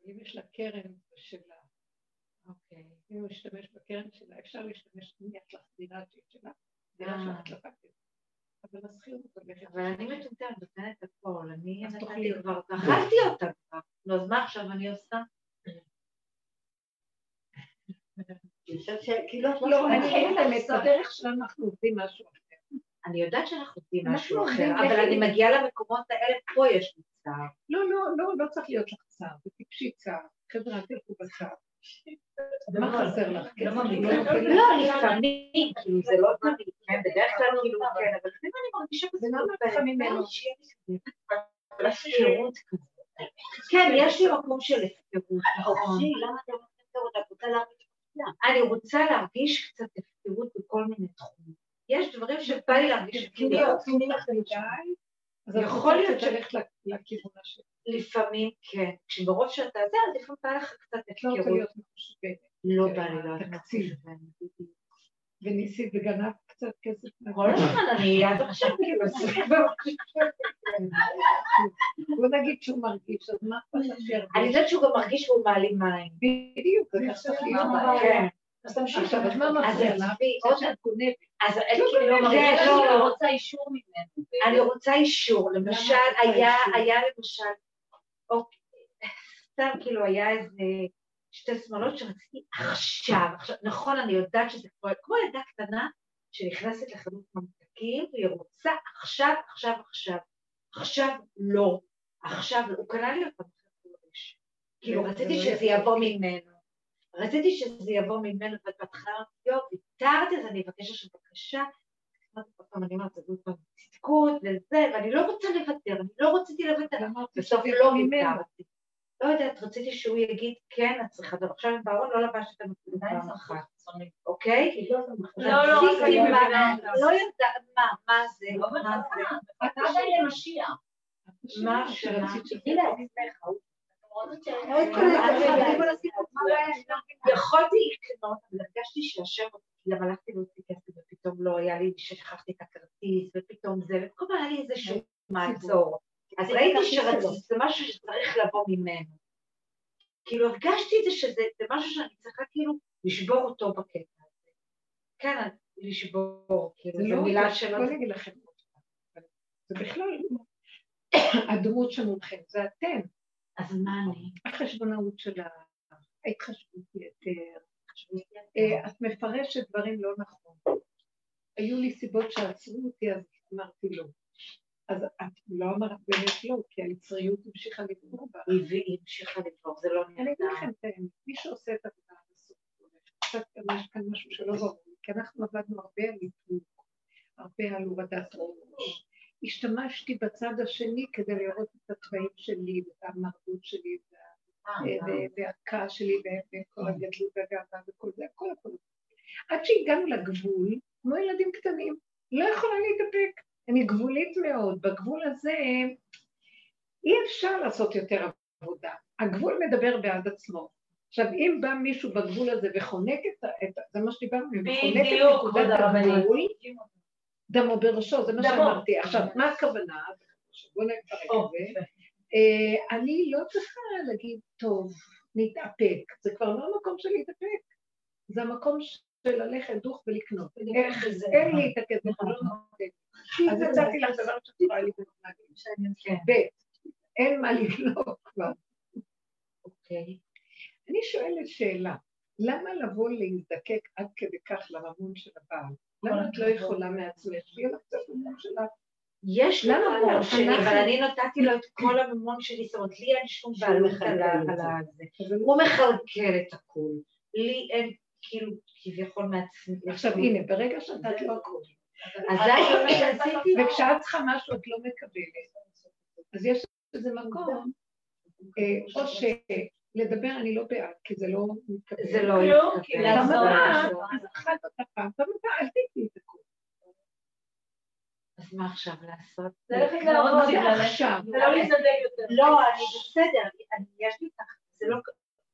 Speaker 2: אם יש לה קרן שלה,
Speaker 6: אוקיי.
Speaker 2: אם הוא משתמש בקרן שלה, אפשר להשתמש, יש לך דירה שלה, דירה
Speaker 6: אה.
Speaker 2: שאת לקחת. אבל
Speaker 6: אני מטומטמת, נותנת הכל, אני נתתי כבר. אכלתי אותה כבר. נו, אז מה עכשיו אני עושה?
Speaker 5: אני את
Speaker 2: לא,
Speaker 6: יודעת שאנחנו עובדים משהו אחר, אבל אני מגיעה למקומות האלה, פה יש לי צער.
Speaker 2: לא, לא, לא, לא צריך להיות לך צער, זה טיפשי צער. חבר'ה, אל תלכו בצער. מה חסר לך? כסף?
Speaker 6: לא,
Speaker 2: לא,
Speaker 6: לפעמים, כאילו זה לא תמיד, כן, בדרך כלל כאילו כן, אבל לפעמים אני מרגישה
Speaker 2: ולמה את צריכה ממנו?
Speaker 6: הפקרות. כן, יש לי מקום של הפקרות, נכון.
Speaker 5: לא
Speaker 6: אני רוצה להרגיש קצת הפקרות בכל מיני תחומים. יש דברים שבא לי להרגיש הפקרות. יכול להיות
Speaker 2: רוצה
Speaker 6: ש-
Speaker 2: ללכת לכיוון השני.
Speaker 6: לפעמים כן, כשברוב שאתה זה, אז לפעמים בא לך קצת
Speaker 2: לא
Speaker 6: הפקרות.
Speaker 2: להיות מחושבת.
Speaker 6: לא בא לי להיות
Speaker 2: תקציב. וניסית וגנבת קצת כסף.
Speaker 6: כל הזמן אני עד עכשיו כאילו
Speaker 2: בוא נגיד שהוא מרגיש, אז מה אכפת לך
Speaker 6: אני? יודעת שהוא גם מרגיש שהוא מעלים מים.
Speaker 2: בדיוק, זה צריך להיות.
Speaker 6: כן.
Speaker 2: אז תמשיך, עכשיו, אז מה
Speaker 6: אז
Speaker 2: מפריע? לך? עוד שאת גונבת.
Speaker 6: אז
Speaker 2: לא, לא,
Speaker 6: לא, לא,
Speaker 4: רוצה אישור ממנו.
Speaker 6: אני רוצה אישור, למשל,
Speaker 2: את
Speaker 6: היה, למשל, אוקיי, סתם כאילו היה איזה שתי שמאלות שרציתי עכשיו, נכון, אני יודעת שזה כמו, ילדה קטנה שנכנסת לחנות ממתקים והיא רוצה עכשיו, עכשיו, עכשיו, עכשיו לא, עכשיו לא, הוא קנה לי אותם חודש, כאילו רציתי
Speaker 2: לא
Speaker 6: שזה. יבוא ממנו, רציתי שזה יבוא ממנו, ובהתחלה אמרתי, יופי, ויתרת, אז אני מבקשת עכשיו פעם אני אומרת, זה עוד פעם צדקות וזה, ואני לא רוצה לוותר, אני לא רציתי לוותר. בסוף לא ויתרתי. לא יודעת, רציתי שהוא יגיד, כן, את צריכה, טוב, עכשיו בארון לא לבשת את הנקודה פעם אחת, אוקיי?
Speaker 4: לא, לא,
Speaker 6: רציתי
Speaker 4: לא,
Speaker 6: מה-
Speaker 4: לא,
Speaker 6: לא יודעת, מה, מה זה,
Speaker 3: לא
Speaker 6: מה זה,
Speaker 3: אתה עדיין למשיח.
Speaker 6: מה
Speaker 2: שרצית
Speaker 6: שמה,
Speaker 2: שזה
Speaker 6: יכולתי לקנות, אבל הרגשתי שהשם, גם הלכתי להוציא כסף ופתאום לא היה לי, ששכחתי את הכרטיס, ופתאום זה, וכל פעם היה לי איזשהו מעצור. אז ראיתי שזה משהו שצריך לבוא ממנו. כאילו הרגשתי את זה שזה זה משהו שאני צריכה כאילו לשבור אותו בקטע הזה. כן, לשבור, כאילו, זו
Speaker 2: לא,
Speaker 6: מילה שלא...
Speaker 2: בוא נגיד לכם, זה בכלל לא הדמות שמולכם, זה אתם,
Speaker 6: אז מה אני?
Speaker 2: החשבונאות שלך, ההתחשבות יתר, אה, את מפרשת דברים לא נכון. היו לי סיבות שעצרו אותי, אז אמרתי לא. אז את לא אמרת באמת לא, כי היצריות המשיכה לבחור בה.
Speaker 6: היא המשיכה לבחור, זה לא
Speaker 2: אני
Speaker 6: נראה.
Speaker 2: אגיד לכם את האמת, מי שעושה את העבודה עד הסוף, קצת יש כאן משהו שלא ברור, כי אנחנו עבדנו הרבה על איפוק, הרבה על הורדת ראש. השתמשתי בצד השני כדי לראות את התוואים שלי, ואת המרדות שלי, וה- ו- והכעס שלי, וכל הגדלות והגאווה וכל זה, הכל הכל. עד שהגענו לגבול, כמו ילדים קטנים, לא יכולה להתאפק. אני גבולית מאוד. בגבול הזה אי אפשר לעשות יותר עבודה. הגבול מדבר בעד עצמו. עכשיו, אם בא מישהו בגבול הזה וחונק את ה... זה מה שדיברנו, וחונק את נקודת. הגבול, דמו בראשו, זה מה. שאמרתי. עכשיו, מה הכוונה? בואו נפרק את זה. אה, אני לא צריכה להגיד, טוב, נתאפק. זה כבר לא המקום של להתאפק. זה המקום של ללכת דוך ולקנות. איך, אין לי את הכסף, לא נותן. אז הצעתי לך דבר שאת יכולה לקנות להגיד.
Speaker 6: כן,
Speaker 2: ב', אין מה לקנות כבר.
Speaker 6: אוקיי.
Speaker 2: אני שואלת שאלה, למה לבוא להזדקק עד כדי כך לממון של הבעל? למה את לא יכולה מעצמך? שיהיה לך קצת ממון שלך.
Speaker 6: יש לי ממון
Speaker 2: לא?
Speaker 6: שלי, אבל אני נתתי לו את כל הממון שלי, זאת אומרת, לי אין שום בעלות על
Speaker 1: זה.
Speaker 6: הוא מכלכל את הכול. לי אין, כאילו, כביכול מעצמי.
Speaker 2: עכשיו הנה, ברגע שנתת לו הכול,
Speaker 6: אז זה מה שעשיתי.
Speaker 2: וכשאת צריכה משהו את לא מקבלת, אז יש איזה מקום, אה, או שלדבר אני לא בעד, כי זה לא מתקבל.
Speaker 6: זה לא
Speaker 2: הבאה,
Speaker 3: למישהו.
Speaker 2: אז אחת אותה פעם, פעם הבאה אל תתני את הכול.
Speaker 6: אז מה עכשיו לעשות?
Speaker 4: ללכת לעבוד,
Speaker 3: מדהים
Speaker 2: זה
Speaker 3: ללכת.
Speaker 2: עכשיו.
Speaker 4: ולא להתנדב יותר.
Speaker 6: לא, אני בסדר, אני- יש לי ככה, זה לא...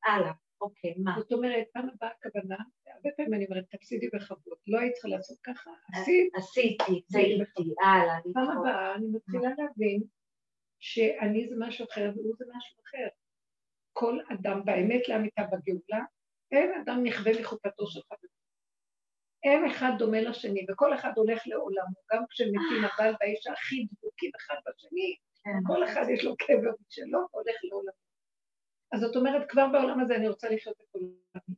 Speaker 6: הלאה, אוקיי, מה?
Speaker 2: זאת אומרת, פעם הבאה הכוונה, הרבה פעמים אני אומרת, תפסידי בכבוד, לא היית צריכה לעשות ככה, עשית,
Speaker 6: עשיתי, טעיתי, הלאה,
Speaker 2: פעם. הבאה אני מתחילה להבין שאני זה משהו אחר והוא זה משהו אחר. כל אדם באמת לאמיתה בגאולה, אין אדם נכווה מחופתו של חברו. אין אחד דומה לשני, וכל אחד הולך לעולמו, גם כשמתים הבעל והאיש הכי דבוקים אחד בשני,
Speaker 6: כן.
Speaker 2: כל אחד יש לו קבר משלו, הולך לעולמו. אז זאת אומרת, כבר בעולם הזה אני רוצה לחיות את עולמי,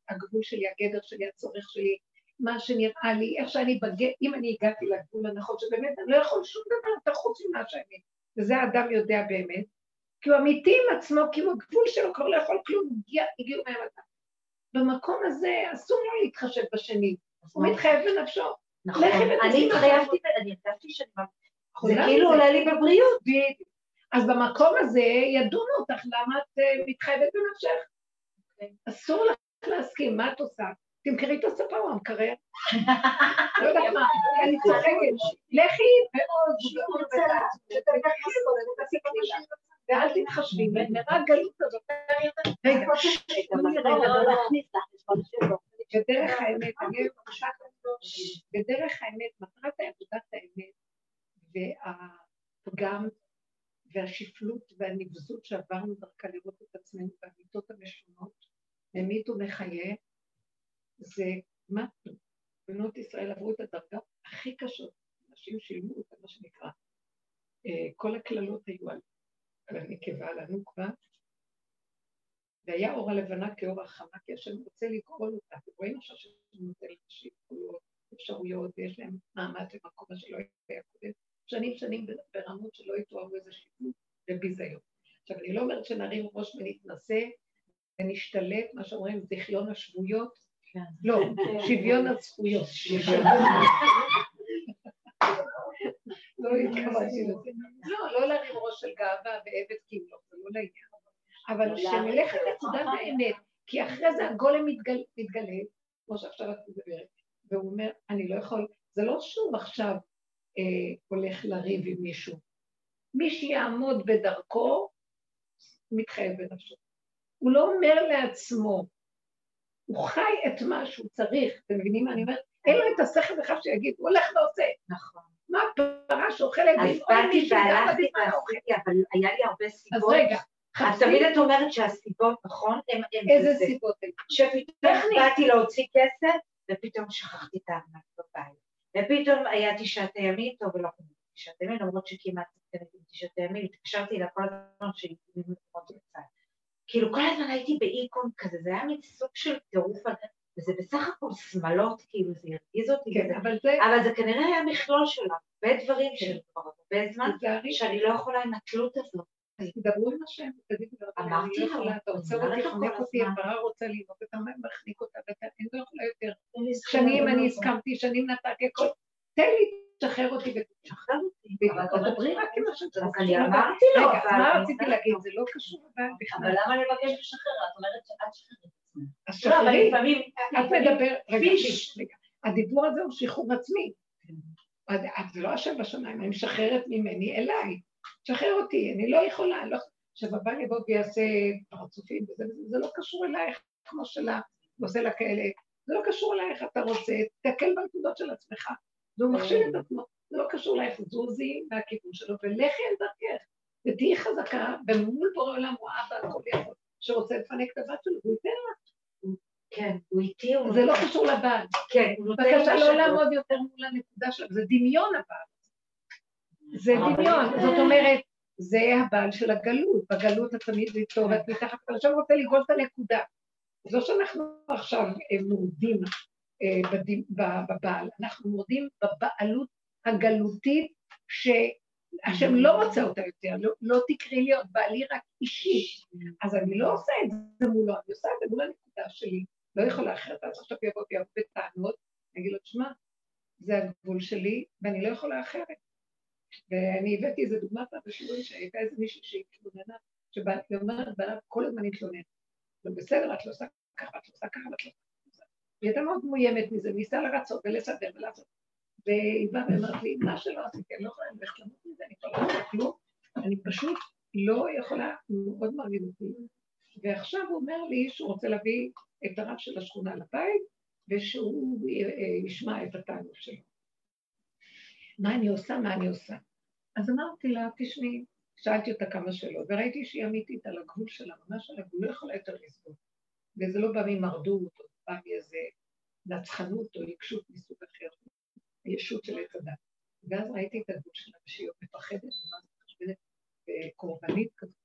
Speaker 2: הגבול שלי, הגדר שלי, הצורך שלי, מה שנראה לי, איך שאני בגט, אם אני הגעתי לגבול הנכון, שבאמת אני לא יכול שום דבר יותר חוץ ממה שאני, וזה האדם יודע באמת, כי הוא אמיתי עם עצמו, כי הוא הגבול שלו כבר לא יכול כלום, הגיע, הגיעו מהם אדם. במקום הזה אסור לו להתחשב בשני, הוא
Speaker 6: מה?
Speaker 2: מתחייב בנפשו.
Speaker 6: נכון. אני התחייבתי, אני הרגשתי שאני... זה כאילו
Speaker 2: לזה.
Speaker 6: עולה לי בבריאות.
Speaker 2: אז במקום הזה ידונו אותך למה את אה, מתחייבת בנפשך.
Speaker 6: אוקיי.
Speaker 2: אסור לך להסכים, מה את עושה? תמכרי את הספה או המקרר. לא יודעת מה, אני צוחקת. לכי ועוד ועוד ואל תתחשבי, ונראה גלות הזאת. רגע, תנו לי רגע, בדרך האמת, אני בדרך האמת, מטרת עבודת האמת והפגם והשפלות והנבזות שעברנו דרכה לראות את עצמנו והמיטות המשונות, ממית ומחיה, זה מתנו. בנות ישראל עברו את הדרגה הכי קשות, אנשים שילמו אותה, מה שנקרא. אה, כל הקללות היו על, על הנקבה, על הנוקבה, והיה אור הלבנה כאור החמה, כי השם רוצה לגאול אותה. אתם רואים עכשיו שהוא נותן נשים גבולות, אפשרויות, ויש להם מעמד למקום שלא היה קודם. שנים שנים ברמות שלא יתוארו איזה שיפוט וביזיון. עכשיו, אני לא אומרת שנרים ראש ונתנשא ונשתלט, מה שאומרים, זיכיון השבויות.
Speaker 3: כן.
Speaker 2: לא, שוויון הזכויות. לא התכוונתי לזה. לא, לא להרים ראש של גאווה ועבד כאילו, זה לא לעניין. אבל שנלך לנקודת האמת, כי אחרי זה הגולם מתגלה, כמו שעכשיו את מדברת, והוא אומר, אני לא יכול, זה לא שהוא עכשיו אה, הולך לריב עם מישהו. מי שיעמוד בדרכו, מתחייב בנפשו. הוא לא אומר לעצמו, הוא חי את מה שהוא צריך, אתם מבינים מה אני אומרת? אין לו את השכל בכך שיגיד, הוא הולך ועושה.
Speaker 6: נכון.
Speaker 2: מה פרה שאוכלת?
Speaker 6: אז באתי והלכתי ועשיתי, אבל היה לי הרבה סיבות. אז רגע, אז תמיד את אומרת שהסיבות, נכון?
Speaker 2: איזה סיבות?
Speaker 6: שפתאום באתי להוציא כסף, ופתאום שכחתי את הארנק בבית. ופתאום היה תשעת הימים, טוב, ולא קוראים תשעת הימים, למרות שכמעט קניתי תשעת הימים, התקשרתי לה כל הזמן שהיא מאוד רוצה. כאילו כל הזמן הייתי באיקון כזה, זה היה מין סוג של טירוף, וזה בסך הכל שמלות, כאילו זה הרגיז אותי,
Speaker 2: כן,
Speaker 6: וזה,
Speaker 2: אבל, זה...
Speaker 6: אבל זה כנראה היה מכלול של הרבה דברים כן. של כבר הרבה זמן, שאני לא יכולה עם התלות הזאת.
Speaker 2: אז תדברו עם השם, תגידו לו,
Speaker 6: אמרתי
Speaker 2: לו, אתה עוצר אותי, חונק אותי, הפרה רוצה ללמוד, אתה מחניק אותה, ואתה אין לא יכולה יותר. שנים אני הסכמתי, שנים נתתי הכל. תן לי, תשחרר אותי ותשחרר אותי. דברי רק עם השם.
Speaker 6: אני אמרתי לו,
Speaker 2: רגע, מה רציתי להגיד? זה לא קשור.
Speaker 3: אבל למה לבקש לשחרר? את אומרת שאת שחררת.
Speaker 2: אז שחררי, את מדברת, רגע, הדיבור הזה הוא שחרור עצמי. את לא אשם בשמיים, אני משחררת ממני אליי. שחרר אותי, אני לא יכולה, לא... עכשיו הבא יבוא ויעשה פרצופים וזה וזה, זה לא קשור אלייך כמו שלה, ועושה לה כאלה, זה לא קשור אלייך, אתה רוצה, תקל בנקודות של עצמך. והוא מכשיל את עצמו, זה לא קשור אלייך, זוזי מהכיוון שלו, ולכי אל דרכך, ותהיי חזקה, ומול בורא עולם הוא אבא הכל יכול, שרוצה לפנק את הבת שלו, הוא ייתן לה.
Speaker 6: כן, הוא איתי, הוא...
Speaker 2: זה לא קשור לבעל.
Speaker 6: כן,
Speaker 2: הוא נותן... בבקשה לא לעמוד יותר מול הנקודה שלו, זה דמיון הבעל. זה דמיון, זאת אומרת, זה הבעל של הגלות, בגלות אתה תמיד טוב, את מתחת, אתה עכשיו רוצה לגאול את הנקודה. אז לא שאנחנו עכשיו אה, מורדים אה, בבעל, אנחנו מורדים בבעלות הגלותית שהשם לא רוצה אותה יותר, לא, לא תקראי להיות בעלי רק אישי, אז אני לא עושה את זה מולו, אני עושה את זה מול הנקודה שלי, לא יכולה אחרת, אז עכשיו יבוא ויבוא בטענות, אני אגיד לו, תשמע, זה הגבול שלי ואני לא יכולה אחרת. ואני הבאתי איזה דוגמה פעם בשיעורים שהייתה איזה מישהי שהתלוננה, שהיא אומרת בעליו כל הזמן התלונן. בסדר, את לא עושה ככה, את לא עושה ככה, את לא עושה ככה. היא הייתה מאוד מאוימת מזה, ניסה לרצות ולסדר ולעשות. והיא באה ואמרת לי, מה שלא עשיתי, אני לא יכולה ללכת למות מזה, אני כבר לא יכולה כלום, אני פשוט לא יכולה, הוא מאוד מרגיז אותי. ועכשיו הוא אומר לי שהוא רוצה להביא את הרב של השכונה לבית, ושהוא אה, ישמע את הטענות שלו. מה אני עושה, מה אני עושה. אז אמרתי לה, תשמעי, שאלתי אותה כמה שאלות, וראיתי שהיא אמיתית על הגבול שלה, ממש על הגבול, לא יכולה יותר לסבול. וזה לא בא ממרדות, או בא מאיזה נצחנות או עיקשות מסוג אחר, ישות של עץ הדת. ואז ראיתי את הגבול שלה, שהיא מפחדת, ומה זה חשבנת, קורבנית כזאת.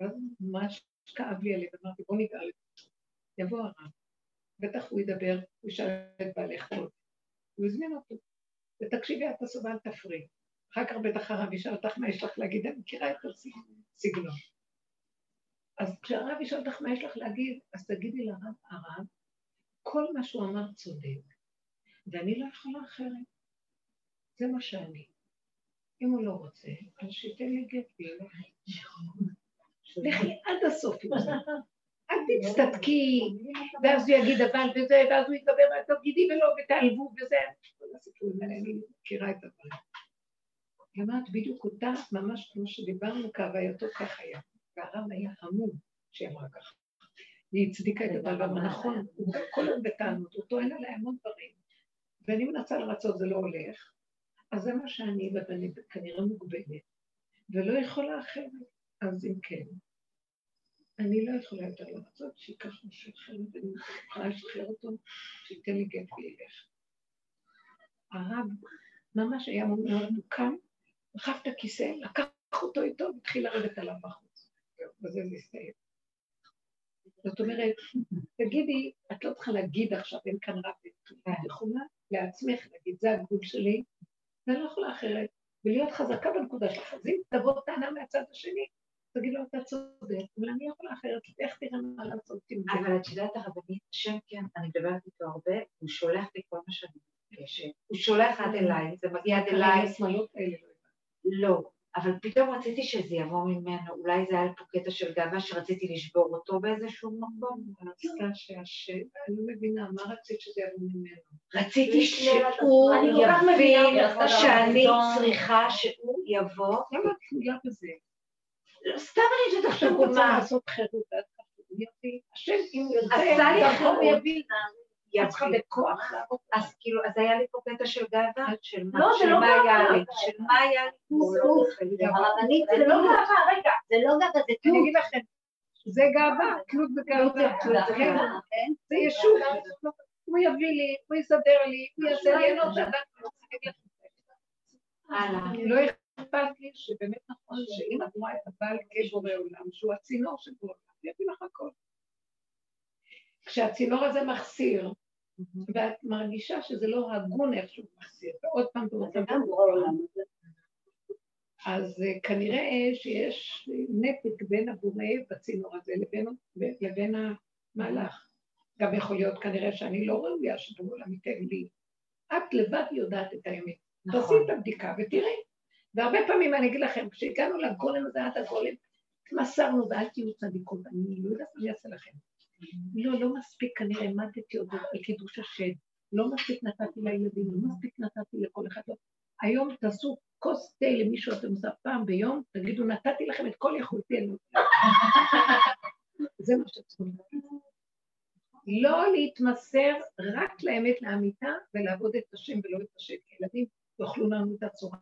Speaker 2: ואז ממש כאב לי עליה, ואמרתי, בוא ניגע לזה. יבוא הרב, בטח הוא ידבר, הוא ישאל את בעלך הוא הזמין אותו. ותקשיבי את הסובה, אל תפריעי. אחר כך בטח הרב ישאל אותך מה יש לך להגיד, אני מכירה את הסגנון. אז כשהרב ישאל אותך מה יש לך להגיד, אז תגידי לרב, הרב, כל מה שהוא אמר צודק, ואני לא יכולה אחרת. זה מה שאני. אם הוא לא רוצה, אז שייתן לי גט לכי עד הסוף עם זה. אל תצטדקי, ואז הוא יגיד אבל וזה, ואז הוא ידבר, תגידי ולא, ותעלבו וזה. הסיפורים האלה, אני מכירה את הדברים. היא אמרת בדיוק אותה, ממש כמו שדיברנו, כהווייתו כך היה. והרב היה המום שהיא אמרה ככה. היא הצדיקה את הדבר, ואמרה, נכון, הוא כל הזמן בטענות, הוא טוען עליי המון דברים. ואני מנסה לרצות, זה לא הולך. אז זה מה שאני, ואני כנראה מוגבלת, ולא יכולה אחרת. אז אם כן, אני לא יכולה יותר לרצות שייקח משהו אחר, ואני יכולה לשחרר אותו, שייתן לי גט וילך. הרב ממש היה מאוד מוקם, דחף את הכיסא, לקח אותו איתו והתחיל לרדת עליו בחוץ. בזה זה הסתיים. זאת אומרת, תגידי, את לא צריכה להגיד עכשיו, אין כאן רב את יכולה לעצמך להגיד, זה הגבול שלי, ואני לא יכולה אחרת, ולהיות חזקה בנקודה שלך. אז אם תבוא טענה מהצד השני, תגיד לו, אתה צודק, אבל אני יכולה אחרת, איך תראה מה לעשות עם זה?
Speaker 6: אבל את יודעת הרבנית, השם כן, אני מדברת איתו הרבה, הוא שולח לי כל מה שאני מבקשת. הוא שולח עד אליי, זה מגיע עד אליי. לא, אבל פתאום רציתי שזה יבוא ממנו, אולי זה היה פה קטע של גאווה שרציתי לשבור אותו באיזשהו מקום.
Speaker 2: אני לא מבינה, מה רצית שזה יבוא ממנו?
Speaker 6: רציתי שהוא
Speaker 4: כל כך
Speaker 6: יבין שאני. צריכה שהוא יבוא.
Speaker 2: למה את תלויה בזה?
Speaker 6: לא, סתם אני יודעת
Speaker 2: עכשיו
Speaker 6: עכשיו
Speaker 2: רוצה
Speaker 6: מה.
Speaker 2: לעשות חירות, ואת הוא יביא, השם, אם הוא דרכו הוא
Speaker 6: חירות.
Speaker 2: יביא. את צריכה. בכוח.
Speaker 6: אז כאילו, אז היה לי פה קטע של גאווה, של מה
Speaker 4: לא, זה
Speaker 6: של
Speaker 4: לא
Speaker 6: מה היה. לי, של מה היה לי. לא
Speaker 4: זה לא גאווה, רגע.
Speaker 1: זה לא גאווה, זה
Speaker 2: אני
Speaker 1: תלות.
Speaker 2: אגיד לכם, זה גאווה, תלות בגאווה.
Speaker 1: תלות
Speaker 2: כן,
Speaker 1: בגאווה, כן?
Speaker 2: זה ישות. הוא יביא לי, הוא יסדר לי, הוא יעשה לי, אני לא אני. לא אכפת לי שבאמת נכון שאם את רואה את הבעל כבורא עולם, שהוא הצינור של בורא עולם, יביא לך הכל. כשהצינור הזה מחסיר, ואת מרגישה שזה לא הגון איך שהוא מחסיר, ועוד פעם.
Speaker 1: זה-
Speaker 2: אז אה, כנראה שיש נתק בין הבורא בצינור הזה לבין, לבין המהלך. גם יכול להיות כנראה שאני לא ראויה שבורא עולם ייתן לי. את לבד יודעת את האמת. תעשי
Speaker 6: נכון.
Speaker 2: את הבדיקה ותראי. והרבה פעמים אני אגיד לכם, כשהגענו לגולם הזה עד הגולם, התמסרנו ואל תהיו צדיקות, אני לא יודעת מה אני אעשה לכם. לא, לא מספיק כנראה, העמדתי עוד על קידוש השם, לא מספיק נתתי לילדים, לא מספיק נתתי לכל אחד. לא. היום תעשו כוס תה למישהו אתם עושה פעם ביום, תגידו, נתתי לכם את כל יכולתי. נותנת." זה מה שצריכים. לא להתמסר רק לאמת לאמיתה ולעבוד את השם ולא את השם. ילדים יאכלו לנו את הצורה,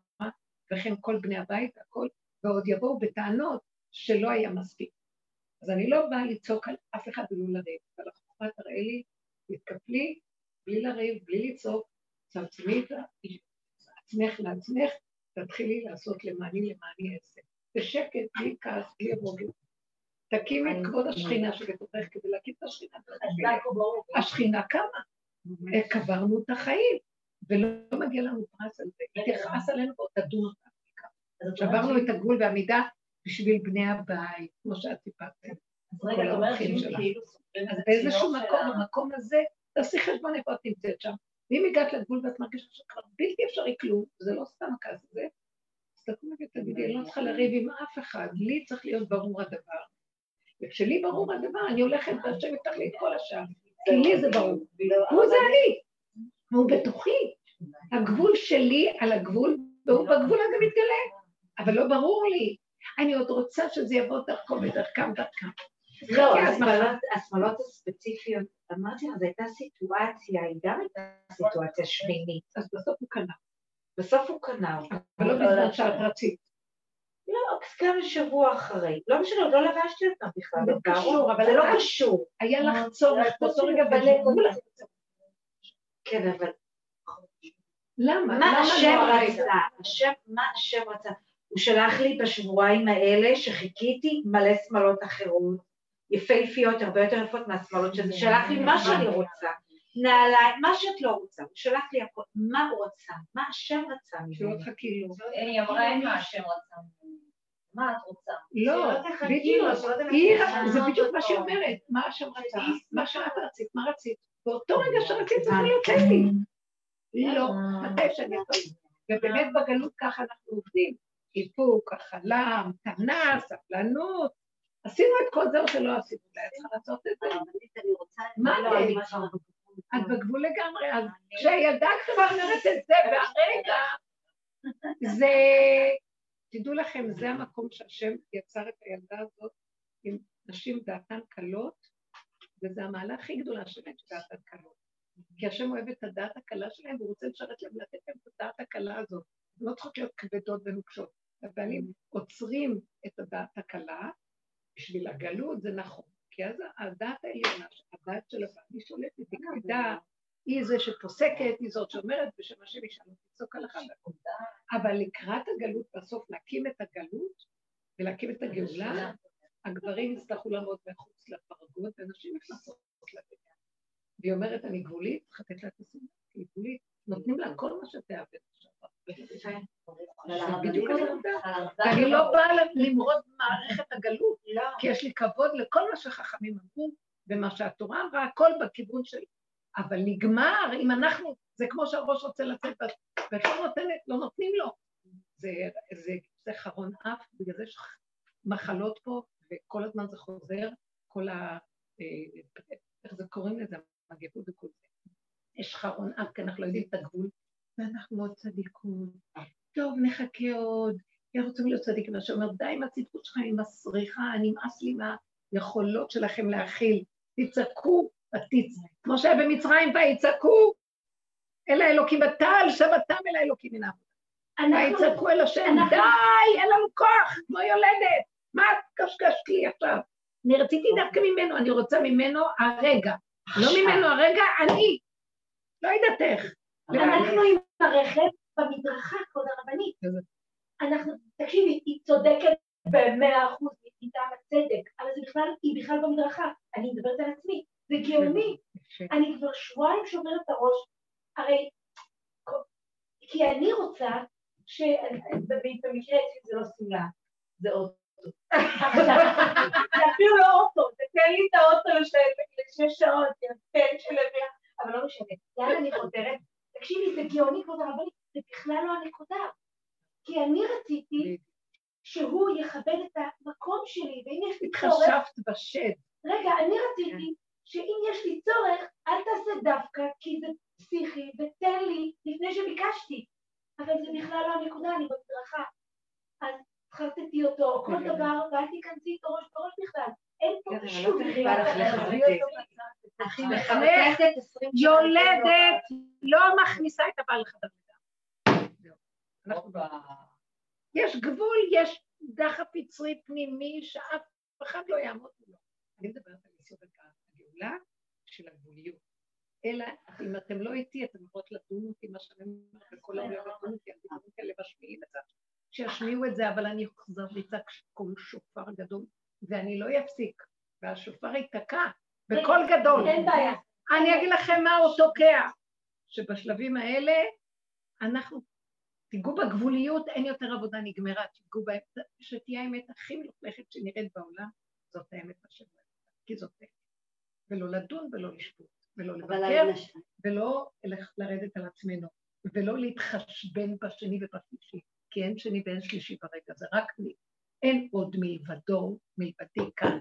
Speaker 2: וכן כל בני הבית, הכל, ועוד יבואו בטענות שלא היה מספיק. אז אני לא באה לצעוק על אף אחד ולא לריב, אבל החוכמה תראה לי, תתקפלי, בלי לריב, בלי לצעוק, צמצמי את עצמך לעצמך, תתחילי לעשות למעני למעני עשר. בשקט, בלי כעס, בלי רוגע. תקימי את כבוד השכינה שבתוכך כדי להקים את השכינה. השכינה קמה, אה, קברנו את החיים, ולא מגיע לנו פרס על זה. היא תכעס עלינו ועוד תדון אותנו. שברנו את הגבול והמידה בשביל בני הבית, כמו שאת סיפרת.
Speaker 3: אז רגע, את אומרת שאם. כאילו
Speaker 2: אז באיזשהו מקום, במקום הזה, תעשי חשבון איפה את נמצאת שם. ואם הגעת לגבול ואת מרגישה שכבר בלתי אפשרי כלום, זה לא סתם הכעס הזה, אז תקומי ותגידי, אני לא צריכה לריב עם אף אחד, לי צריך להיות ברור הדבר. וכשלי ברור הדבר, אני הולכת והשם יפתח לי את כל השאר. כי לי זה ברור. הוא זה אני. הוא בתוכי. הגבול שלי על הגבול, והוא בגבול הזה מתגלה. אבל לא ברור לי. אני עוד רוצה שזה יבוא דרכו ודרכם דרכם.
Speaker 6: לא. השמלות- השמלות הספציפיות, אמרתי לך, זו הייתה סיטואציה, היא גם הייתה סיטואציה שמינית.
Speaker 2: אז בסוף הוא קנה.
Speaker 6: בסוף הוא קנה.
Speaker 2: אבל לא בזמן שאת רצית.
Speaker 6: לא, גם שבוע אחרי. לא משנה, עוד לא לבשתי אותם בכלל.
Speaker 2: זה
Speaker 6: בגאווה.
Speaker 2: קשור, אבל
Speaker 6: זה לא קשור.
Speaker 2: היה לך צורך באותו רגע בגבול.
Speaker 6: כן, אבל
Speaker 2: למה?
Speaker 6: מה השם
Speaker 2: לא?
Speaker 6: רצה? מה השם רצה? הוא שלח לי בשבועיים האלה שחיכיתי מלא שמלות אחרות, יפהפיות, הרבה יותר יפות מהשמלות שזה, שלח לי מה שאני רוצה. נעליים, מה שאת לא רוצה, הוא שלח לי הכל, מה הוא רצה, מה השם רצה
Speaker 2: לו.
Speaker 3: היא אמרה, אין מה השם רצה. ממני. מה את רוצה?
Speaker 2: לא, בדיוק. זה בדיוק מה. שהיא אומרת, מה השם רצה, מה שאת רצית, מה רצית. באותו רגע
Speaker 6: אה,
Speaker 2: שרצית, זה יכול להיות לי. לא, מתי שאני יכולה. ובאמת בגלות ככה אנחנו עובדים. איפוק, הכלה, המתנה, סבלנות. עשינו את כל זה או שלא עשינו, אולי את צריכה לעשות את זה.
Speaker 1: הרבנית, אני רוצה...
Speaker 2: מה
Speaker 1: לא,
Speaker 2: את?
Speaker 1: כבר-
Speaker 2: את בגבול לגמרי, אז כשהילדה הקטנה אומרת את זה, והרגע, זה, תדעו לכם, זה המקום שהשם יצר את הילדה הזאת עם נשים דעתן קלות, וזה המעלה הכי גדולה שלהם, דעתן קלות. כי השם אוהב את הדעת הקלה שלהם, והוא רוצה לשרת להם, לתת להם את הדעת הקלה הזאת. לא צריכות להיות כבדות ונוקשות. הבעלים עוצרים את הדעת הקלה, בשביל הגלות זה נכון. כי אז הדעת העליונה, הדעת של הבעל, היא שולטת, היא כבדה, היא זה שפוסקת, היא זאת שאומרת, בשם השם ישאל תפסוק הלכה והכל. אבל לקראת הגלות, בסוף להקים את הגלות ולהקים את הגאולה, הגברים יצטרכו לעמוד מחוץ לפרגוד, ונשים נכנסות לבניין. והיא אומרת, אני גבולית, צריך לתת לה את הסימן, היא גבולית, נותנים לה כל מה שתאבד בדיוק
Speaker 1: לא-.
Speaker 2: לא באה למרוד מערכת הגלות,
Speaker 6: לא.
Speaker 2: כי יש לי כבוד לכל מה שחכמים אמרו, ומה שהתורה אמרה, הכל בכיוון של... אבל נגמר, אם אנחנו, זה כמו שהראש רוצה לצאת, ואת לא נותנת, לא נותנים לו. זה, זה, זה חרון אף, בגלל זה יש מחלות פה, וכל הזמן זה חוזר, כל ה... אה, איך זה קוראים לזה? מגפות וכל זה. יש חרון אף, כי אנחנו לא יודעים את הגבול, ואנחנו עוד צדיקות. טוב, נחכה עוד. איך רוצים להיות צדיקים? מה שאומר, די עם הצדקות שלך, עם הסריחה, נמאס לי מהיכולות שלכם להכיל. תצעקו, ותצ... כמו שהיה במצרים, ויצעקו אל האלוקים בטל, שבתם אל האלוקים מן העבודה.
Speaker 4: אנחנו,
Speaker 2: ויצעקו אל השם,
Speaker 4: אנחנו-
Speaker 2: די, אין לנו כוח, כמו יולדת. מה את קשקשת לי עכשיו? אני רציתי דווקא ממנו, אני רוצה ממנו הרגע. לא ממנו הרגע, אני. לא יודעת איך.
Speaker 4: אנחנו עם הרכב במדרכה, כבוד הרבנית. אנחנו, תקשיבי, היא צודקת במאה אחוז, היא הצדק, אבל זה בכלל, היא בכלל במדרכה. אני מדברת על עצמי, זה גאוני. אני כבר שבועיים שוברת את הראש, הרי, כי אני רוצה, ש... במקרה אצלי זה לא שמלה, זה אוטו. זה אפילו לא אוטו, זה תן לי את האוטו לש- לשש שעות, כן, של אביה, אבל לא משנה. לאן אני חותרת? זה גאוני כבוד הרבנית, זה בכלל לא הנקודה. כי אני רציתי שהוא יכבד את המקום שלי, ואם יש לי צורך,
Speaker 2: התחשבת בשד.
Speaker 4: רגע, אני רציתי שאם יש לי צורך, אל תעשה דווקא, כי זה פסיכי, ותן לי לפני שביקשתי. אבל זה בכלל לא הנקודה, אני במדרכה. אז חרטטי אותו, כל
Speaker 2: כן.
Speaker 4: דבר, ואל תיכנסי איתו ראש בראש בכלל. אין פה
Speaker 6: כן,
Speaker 4: שום
Speaker 6: לא צריך
Speaker 4: דבר.
Speaker 6: לך
Speaker 4: תביאי
Speaker 6: לחרטט.
Speaker 4: אותו בצד.
Speaker 6: הכי
Speaker 2: מחנך,
Speaker 6: מחרטטת 20 שנה.
Speaker 2: יולדת לא מכניסה את הבעל לחדר לידה.
Speaker 3: הופה.
Speaker 2: יש גבול, יש דחף יצרי פנימי שאף אחד לא יעמוד מולו. אני מדברת על יסוד הגאולה של הגבוליות. אלא אם אתם לא איתי, אתם יכולות לדון אותי, מה שאני אומרת, וכל העולם לדון אותי, על דברים כאלה משמיעים את זה. שישמיעו את זה, אבל אני אחזר ויצעק קול שופר גדול, ואני לא אפסיק, והשופר ייתקע בקול גדול.
Speaker 4: אין בעיה.
Speaker 2: אני אגיד לכם מה הוא תוקע, שבשלבים האלה אנחנו, תיגעו בגבוליות, אין יותר עבודה נגמרה, תיגעו בהם, שתהיה האמת הכי מלוכלכת שנראית בעולם, זאת האמת השם, כי זאת האמת. ולא לדון ולא לשפוט, ולא לבקר, ולא לרדת על עצמנו, ולא להתחשבן בשני ובשלישי, כי אין שני ואין שלישי ברגע, זה רק מי. אין עוד מלבדו, מלבדי כאן.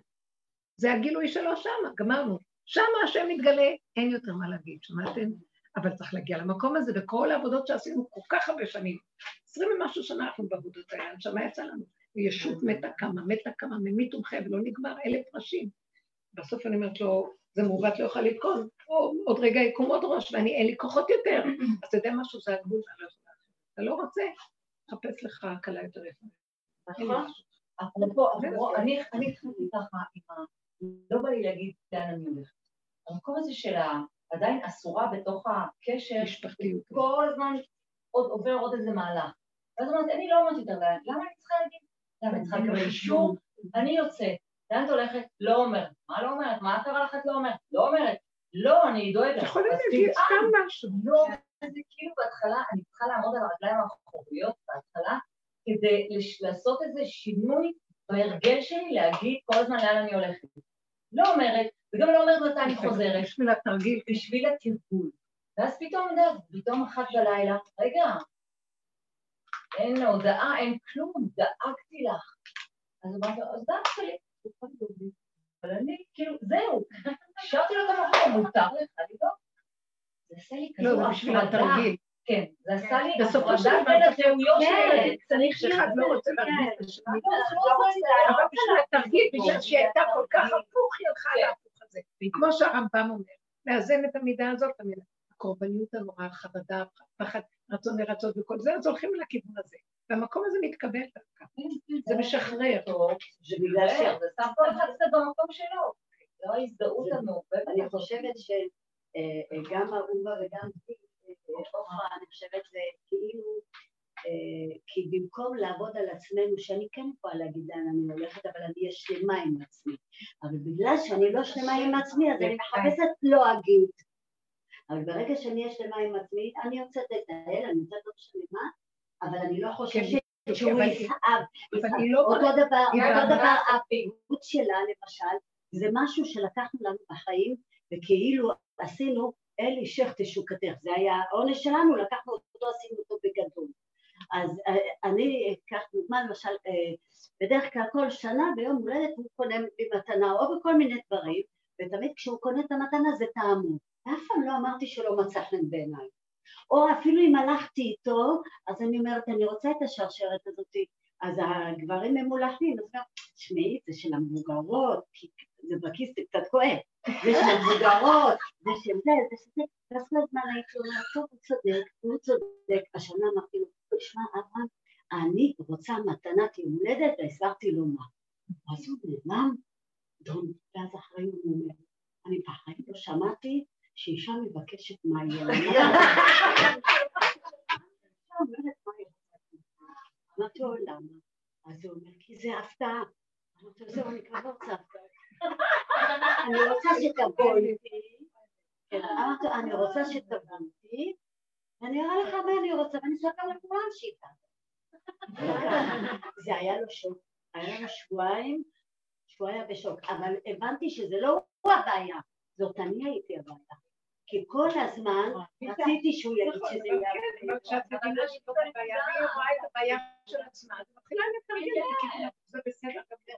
Speaker 2: זה הגילוי שלו שמה, גמרנו. שמה השם מתגלה, אין יותר מה להגיד, שמעתם? אבל צריך להגיע למקום הזה, וכל העבודות שעשינו כל כך הרבה שנים, עשרים ומשהו שנה אנחנו בעבודות האלה, שמה יצא לנו? ישות מתה קמה, מתה קמה, ממית ומחיה, ולא נגמר, אלף ראשים. בסוף אני אומרת לו, זה מעוות לא יוכל לתקון, עוד רגע יקום עוד ראש, ואני, אין לי כוחות יותר. אז אתה יודע משהו, זה הגבול, לא. אתה לא רוצה, חפש לך הקלה יותר יפה.
Speaker 3: נכון. אפרופו, אני התחלתי ככה עם ה... לא בא לי להגיד לאן אני הולכת. המקום הזה של ה... עדיין אסורה בתוך הקשר,
Speaker 2: משפחתיות.
Speaker 3: כל הזמן עוד עובר עוד איזה מהלך. ואז אמרתי, אני לא אומרת יותר לאן, למה אני צריכה להגיד? למה אני צריכה לקבל אישור? אני יוצאת. לאן את הולכת? לא אומרת. מה לא אומרת? מה קרה לך את לא אומרת? לא אומרת. לא, אני דואגת.
Speaker 2: אתה יכול
Speaker 3: אז
Speaker 2: להגיד
Speaker 3: תדאג.
Speaker 2: סתם משהו.
Speaker 3: לא, זה כאילו בהתחלה, אני צריכה לעמוד על הרגליים האחוריות בהתחלה, כדי לעשות איזה שינוי בהרגל שלי להגיד כל הזמן לאן אני הולכת. לא אומרת, וגם לא אומרת מתי אני חוזרת,
Speaker 2: בשביל התרגיל.
Speaker 3: בשביל התרגול. ואז פתאום, יודעת, פתאום אחת בלילה, רגע, אין הודעה, אין כלום, דאגתי לך. אז אמרתי לו, אז דאגת לי, אבל אני, כאילו, זהו, השארתי לו את המקום, מותר לך לדאוג. זה עשה לי
Speaker 2: לא,
Speaker 3: כזו
Speaker 2: זה בשביל
Speaker 3: הפרדה. כן, זה עשה לי
Speaker 2: בסופו של דבר
Speaker 3: בין
Speaker 2: צריך-
Speaker 3: הזהויות
Speaker 4: כן,
Speaker 3: האלה.
Speaker 4: צריך
Speaker 2: שאחד לא רוצה להרגיש את השני.
Speaker 3: לא, זה לא רוצה,
Speaker 2: אבל בשביל התרגיל, בגלל שהיא הייתה כל כך הפוך, היא הלכה על ההפוך הזה. כמו שהרמב"ם אומר, לאזן את המידה הזאת. הקורבניות הנוראה, החרדה, פחד, רצון לרצות וכל זה, אז הולכים לכיוון הזה. והמקום הזה מתקבל דווקא. זה משחרר.
Speaker 1: זה בגלל ש...
Speaker 3: זה שם כל אחד קצת במקום שלו. לא ההזדהות
Speaker 1: זה-
Speaker 3: המעובדת.
Speaker 1: אני חושבת שגם אהובה וגם עופרה, אני חושבת זה כאילו, אה, כי במקום לעבוד על עצמנו, שאני כן יכולה להגיד לאן אני הולכת, אבל אני אהיה שלמה עם עצמי. אבל בגלל שאני לא שלמה עם עצמי, אז אני מחפשת לא אגיד. אבל ברגע שאני אהיה שלמה עם עצמי, אני יוצאת לטייל, אני יוצאת לא משנה מה, אבל אני לא חושבת
Speaker 2: כן,
Speaker 1: שהוא יסעב. אותו דבר, אותו דבר, הפעילות שלה למשל, זה משהו שלקחנו לנו בחיים, וכאילו עשינו אלי שך תשוקתך, זה היה העונש שלנו, לקחנו אותו, עשינו אותו בגדול. אז אה, אני אקח דוגמה, למשל, אה, בדרך כלל כל שנה ביום הולדת הוא קונה לי מתנה או בכל מיני דברים, ותמיד כשהוא קונה את המתנה זה טעמו. ואף פעם לא אמרתי שלא מצא חן בעיניי. או אפילו אם הלכתי איתו, אז אני אומרת, אני רוצה את השרשרת הזאת. אז הגברים הם מולכים, אז תשמעי, זה של המבוגרות, זה בכיס זה קצת כואב, זה של המבוגרות, זה של זה, זה של זה, ואז כל הזמן הייתי אומרת, טוב, הוא צודק, הוא צודק, השנה אמרתי לו, תשמע, אברהם, אני רוצה מתנת יום הולדת, והסברתי לו מה. אז הוא נעלם, דום, ואז אחרי הוא אומר, אני בחיים לא שמעתי שאישה מבקשת מה יהיה. אמרתי לו, למה? אז הוא אומר, כי זה הפתעה. אמרתי לו, זהו, אני כבר רוצה הפתעה. אני רוצה שתבוא איתי. כן, לו, אני רוצה שתבוא איתי, ואני אראה לך מה אני רוצה, ואני אספר לכולם שאיתה. זה היה לו שוק. היה לו שבועיים שהוא היה בשוק, אבל הבנתי שזה לא הוא הבעיה, זאת אני הייתי הבעיה. כי כל הזמן רציתי שהוא יגיד
Speaker 2: נכון,
Speaker 1: שזה יהיה...
Speaker 2: כן, כשאת מבינה שזאת הבעיה, והיא רואה את הבעיה של עצמה, אז מתחילה לתרגם בכיוון, זה בסדר גם זה.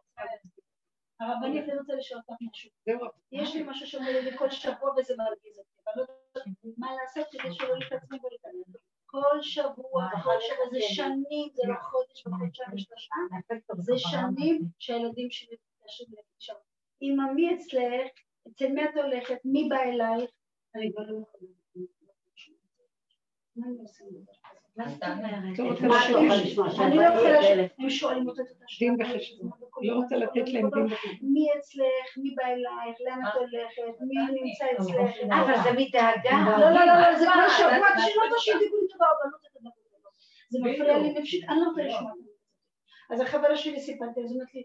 Speaker 5: הרבנית, אני רוצה לשאול אותך משהו. יש לי משהו שאומר לי כל שבוע וזה מרגיז אותי, אבל לא יודעת מה לעשות כדי שלא להתעצמי ולהתעצמי. כל שבוע, כל שבוע, זה שנים, זה לא חודש וחודשיים ושלושה, זה שנים שהילדים שלי מתקשרים אליי שם. אמא, מי אצלך? אצל מי את הולכת? מי בא אלייך? אני כבר לא יכולה. מה אני עושה עם זה?
Speaker 3: מה זאת אומרת?
Speaker 2: רוצה
Speaker 1: לא
Speaker 2: לתת-
Speaker 1: לשמוע?
Speaker 5: אני לא יכולה ש... הם שואלים אותי את
Speaker 2: דין
Speaker 5: השאלה.
Speaker 2: וחשבון. לא רוצה לתת להם דין וחשבון.
Speaker 5: מי אצלך? מי בא אלייך? לאן את הולכת? מי נמצא אצלך?
Speaker 6: אבל זה מדאגה.
Speaker 5: לא, לא, לא, לא, זה כל שבוע, תשאירו אותו שידאגו לי תודה רבה, לא זה. מפריע לי נפשית, אני לא רוצה לשמוע את זה. אז החברה שלי סיפרתי, אז אמרתי לי,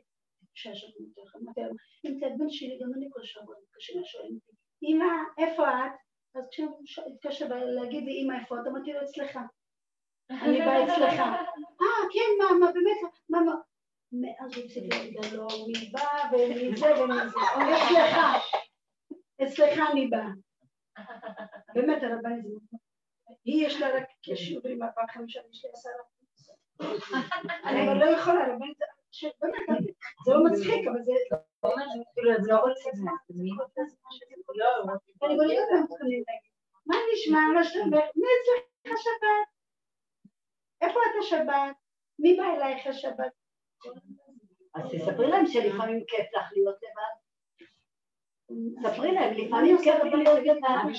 Speaker 5: אישה שאת מותך, אמרתי לה, אם את הבן שלי, גם אני כל שבוע מתקשר לשואלים אותי, אמא, איפה את? אז כשהוא התקשר להגיד לי, אמא, איפה את? אמרתי לו, אצלך. אני באה אצלך. אה, כן, מה, מה, באמת, מה, מה? מאז הוא הפסיק להגיד לו, מי בא ומי זה ומי זה. אצלך. אצלך אני באה. באמת, הרבנית, מאוד- היא יש לה רק כשיעורים ארבעה חמישה, יש לי עשרה. אני לא יכולה, הרבנית, ש- באמת, זה לא מצחיק, אבל זה... מה נשמע, מה שלומך? מי אצלך שבת? איפה את השבת? מי בא אלייך השבת?
Speaker 1: אז תספרי להם שלפעמים כיף לך להיות לבד. ספרי להם, לפעמים כיף לי להיות לבד.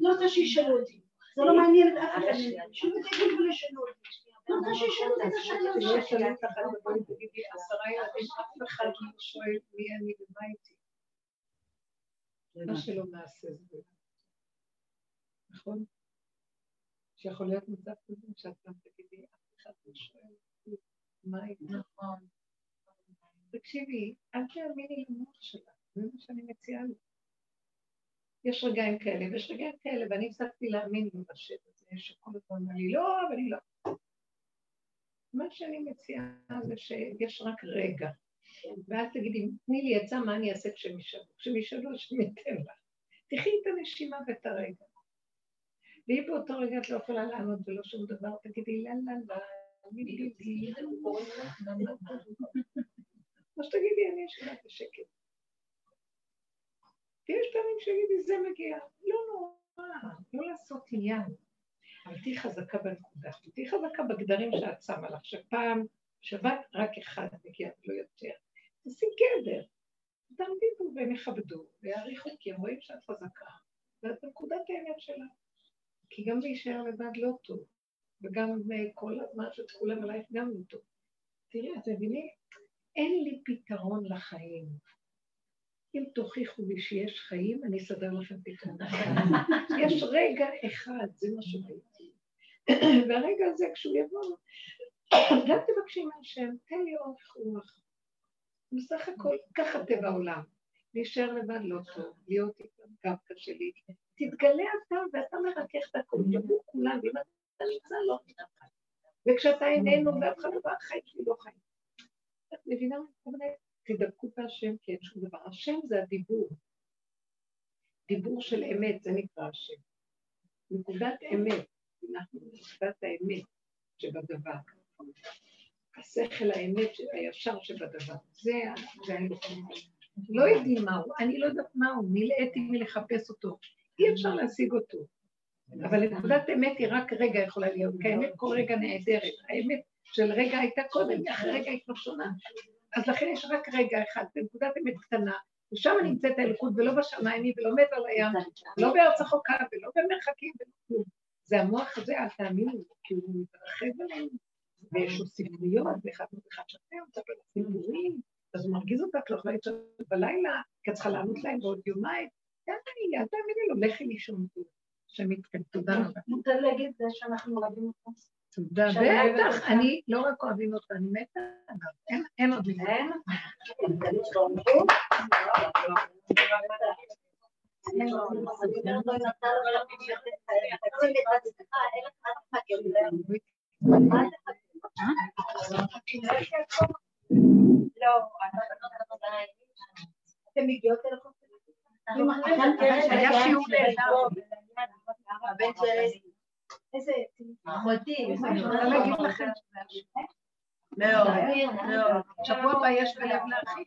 Speaker 5: לא רוצה שישאלו אותי. זה לא מעניין את אף אחד. שוב תגידו אותי. לא רוצה שישאלו אותי את
Speaker 2: אותך, עשרה ילדים, אף אחד לא שואל מי אני ומה איתי. מה שלא נעשה זה באמת. נכון? שיכול להיות מצב כזה שאת גם תגידי, אף אחד לא שואל מה איתי.
Speaker 3: נכון.
Speaker 2: תקשיבי, אל תאמיני למוח שלך, זה מה שאני מציעה לך. יש רגעים כאלה ויש רגעים כאלה, ואני הפסקתי להאמין בשם הזה, שכל הזמן לי, לא, אבל אני לא. מה שאני מציעה זה שיש רק רגע, ואל תגידי, תני לי עצה מה אני אעשה כשהם ישאלו. כשהם ישאלו, השם ייתן לך. תחי את הנשימה ואת הרגע. ואם באותו רגע את לא יכולה לענות ולא שום דבר, תגידי, לה לה לה, או שתגידי, אני ישנה בשקט. ויש פעמים שיגידי, זה מגיע. לא נורא, לא לעשות עניין. אבל תהיי חזקה בנקודה, תהיי חזקה בגדרים שאת שמה לך, שפעם שבת רק אחד מגיע, לא יותר. תעשי גדר. תעמדי והם יכבדו ויעריכו, כי הם רואים שאת חזקה. ואת בנקודת האמת שלה. כי גם להישאר לבד לא טוב, וגם אה, כל הזמן שכולם עלייך גם לא טוב. תראי, את מבינים? אין לי פתרון לחיים. אם תוכיחו לי שיש חיים, אני אסדר לכם פתרון. יש רגע אחד, זה מה שראיתי. והרגע הזה, כשהוא יבוא, גם תבקשי מהשם, תן לי אורך רוח. בסך הכל, ככה טבע העולם. להישאר לבד לא טוב, להיות איתם גם קשה לי. תתגלה אתה ואתה מרכך את הכול, יבואו כולם, ואם אתה נמצא לא תתאפק. וכשאתה איננו ואף אחד לא חי, כי לא חי. את מבינה? תדבקו בהשם כי אין שום דבר. השם זה הדיבור. דיבור של אמת, זה נקרא השם. נקודת אמת, אנחנו נקודת האמת שבדבר. השכל האמת הישר שבדבר. זה האמת. לא יודעים מהו, אני לא יודעת מהו, נלאיתי מלחפש אותו. אי אפשר להשיג אותו. אבל נקודת אמת היא רק רגע יכולה להיות, כי האמת כל רגע נהדרת. האמת של רגע הייתה קודם, אחרי רגע היא כבר שונה. אז לכן יש רק רגע אחד, בנקודת אמת קטנה, ושם נמצאת האלוקות, ולא בשמיים ולא מעבר לים, לא בארץ החוקה ולא במרחקים ולא כלום. זה המוח הזה, אל תאמינו, כי הוא מתרחב עלינו, ויש לו ספריות, ואחד מאחד שאתה מספר סיפורים, אז הוא מרגיז אותה, את לא יכולה לצאת בלילה, כי את צריכה לענות להם בעוד יומיים. יאללה, אל תאמיני לו, לכי לישון. השם יתקן, תודה רבה.
Speaker 4: מותר להגיד זה שאנחנו אוהבים אותו.
Speaker 2: תודה, בטח, אני לא רק אוהבים אותו, אני מתה אין עוד מילה.
Speaker 4: אתם מגיעות אל החוק?
Speaker 2: היה שיעור נהדר.
Speaker 4: הבן שלי. איזה...
Speaker 6: אחותי,
Speaker 2: אני להגיד לכם,
Speaker 6: מאוד, מאוד.
Speaker 2: שבוע הבא יש בלב להרחיב.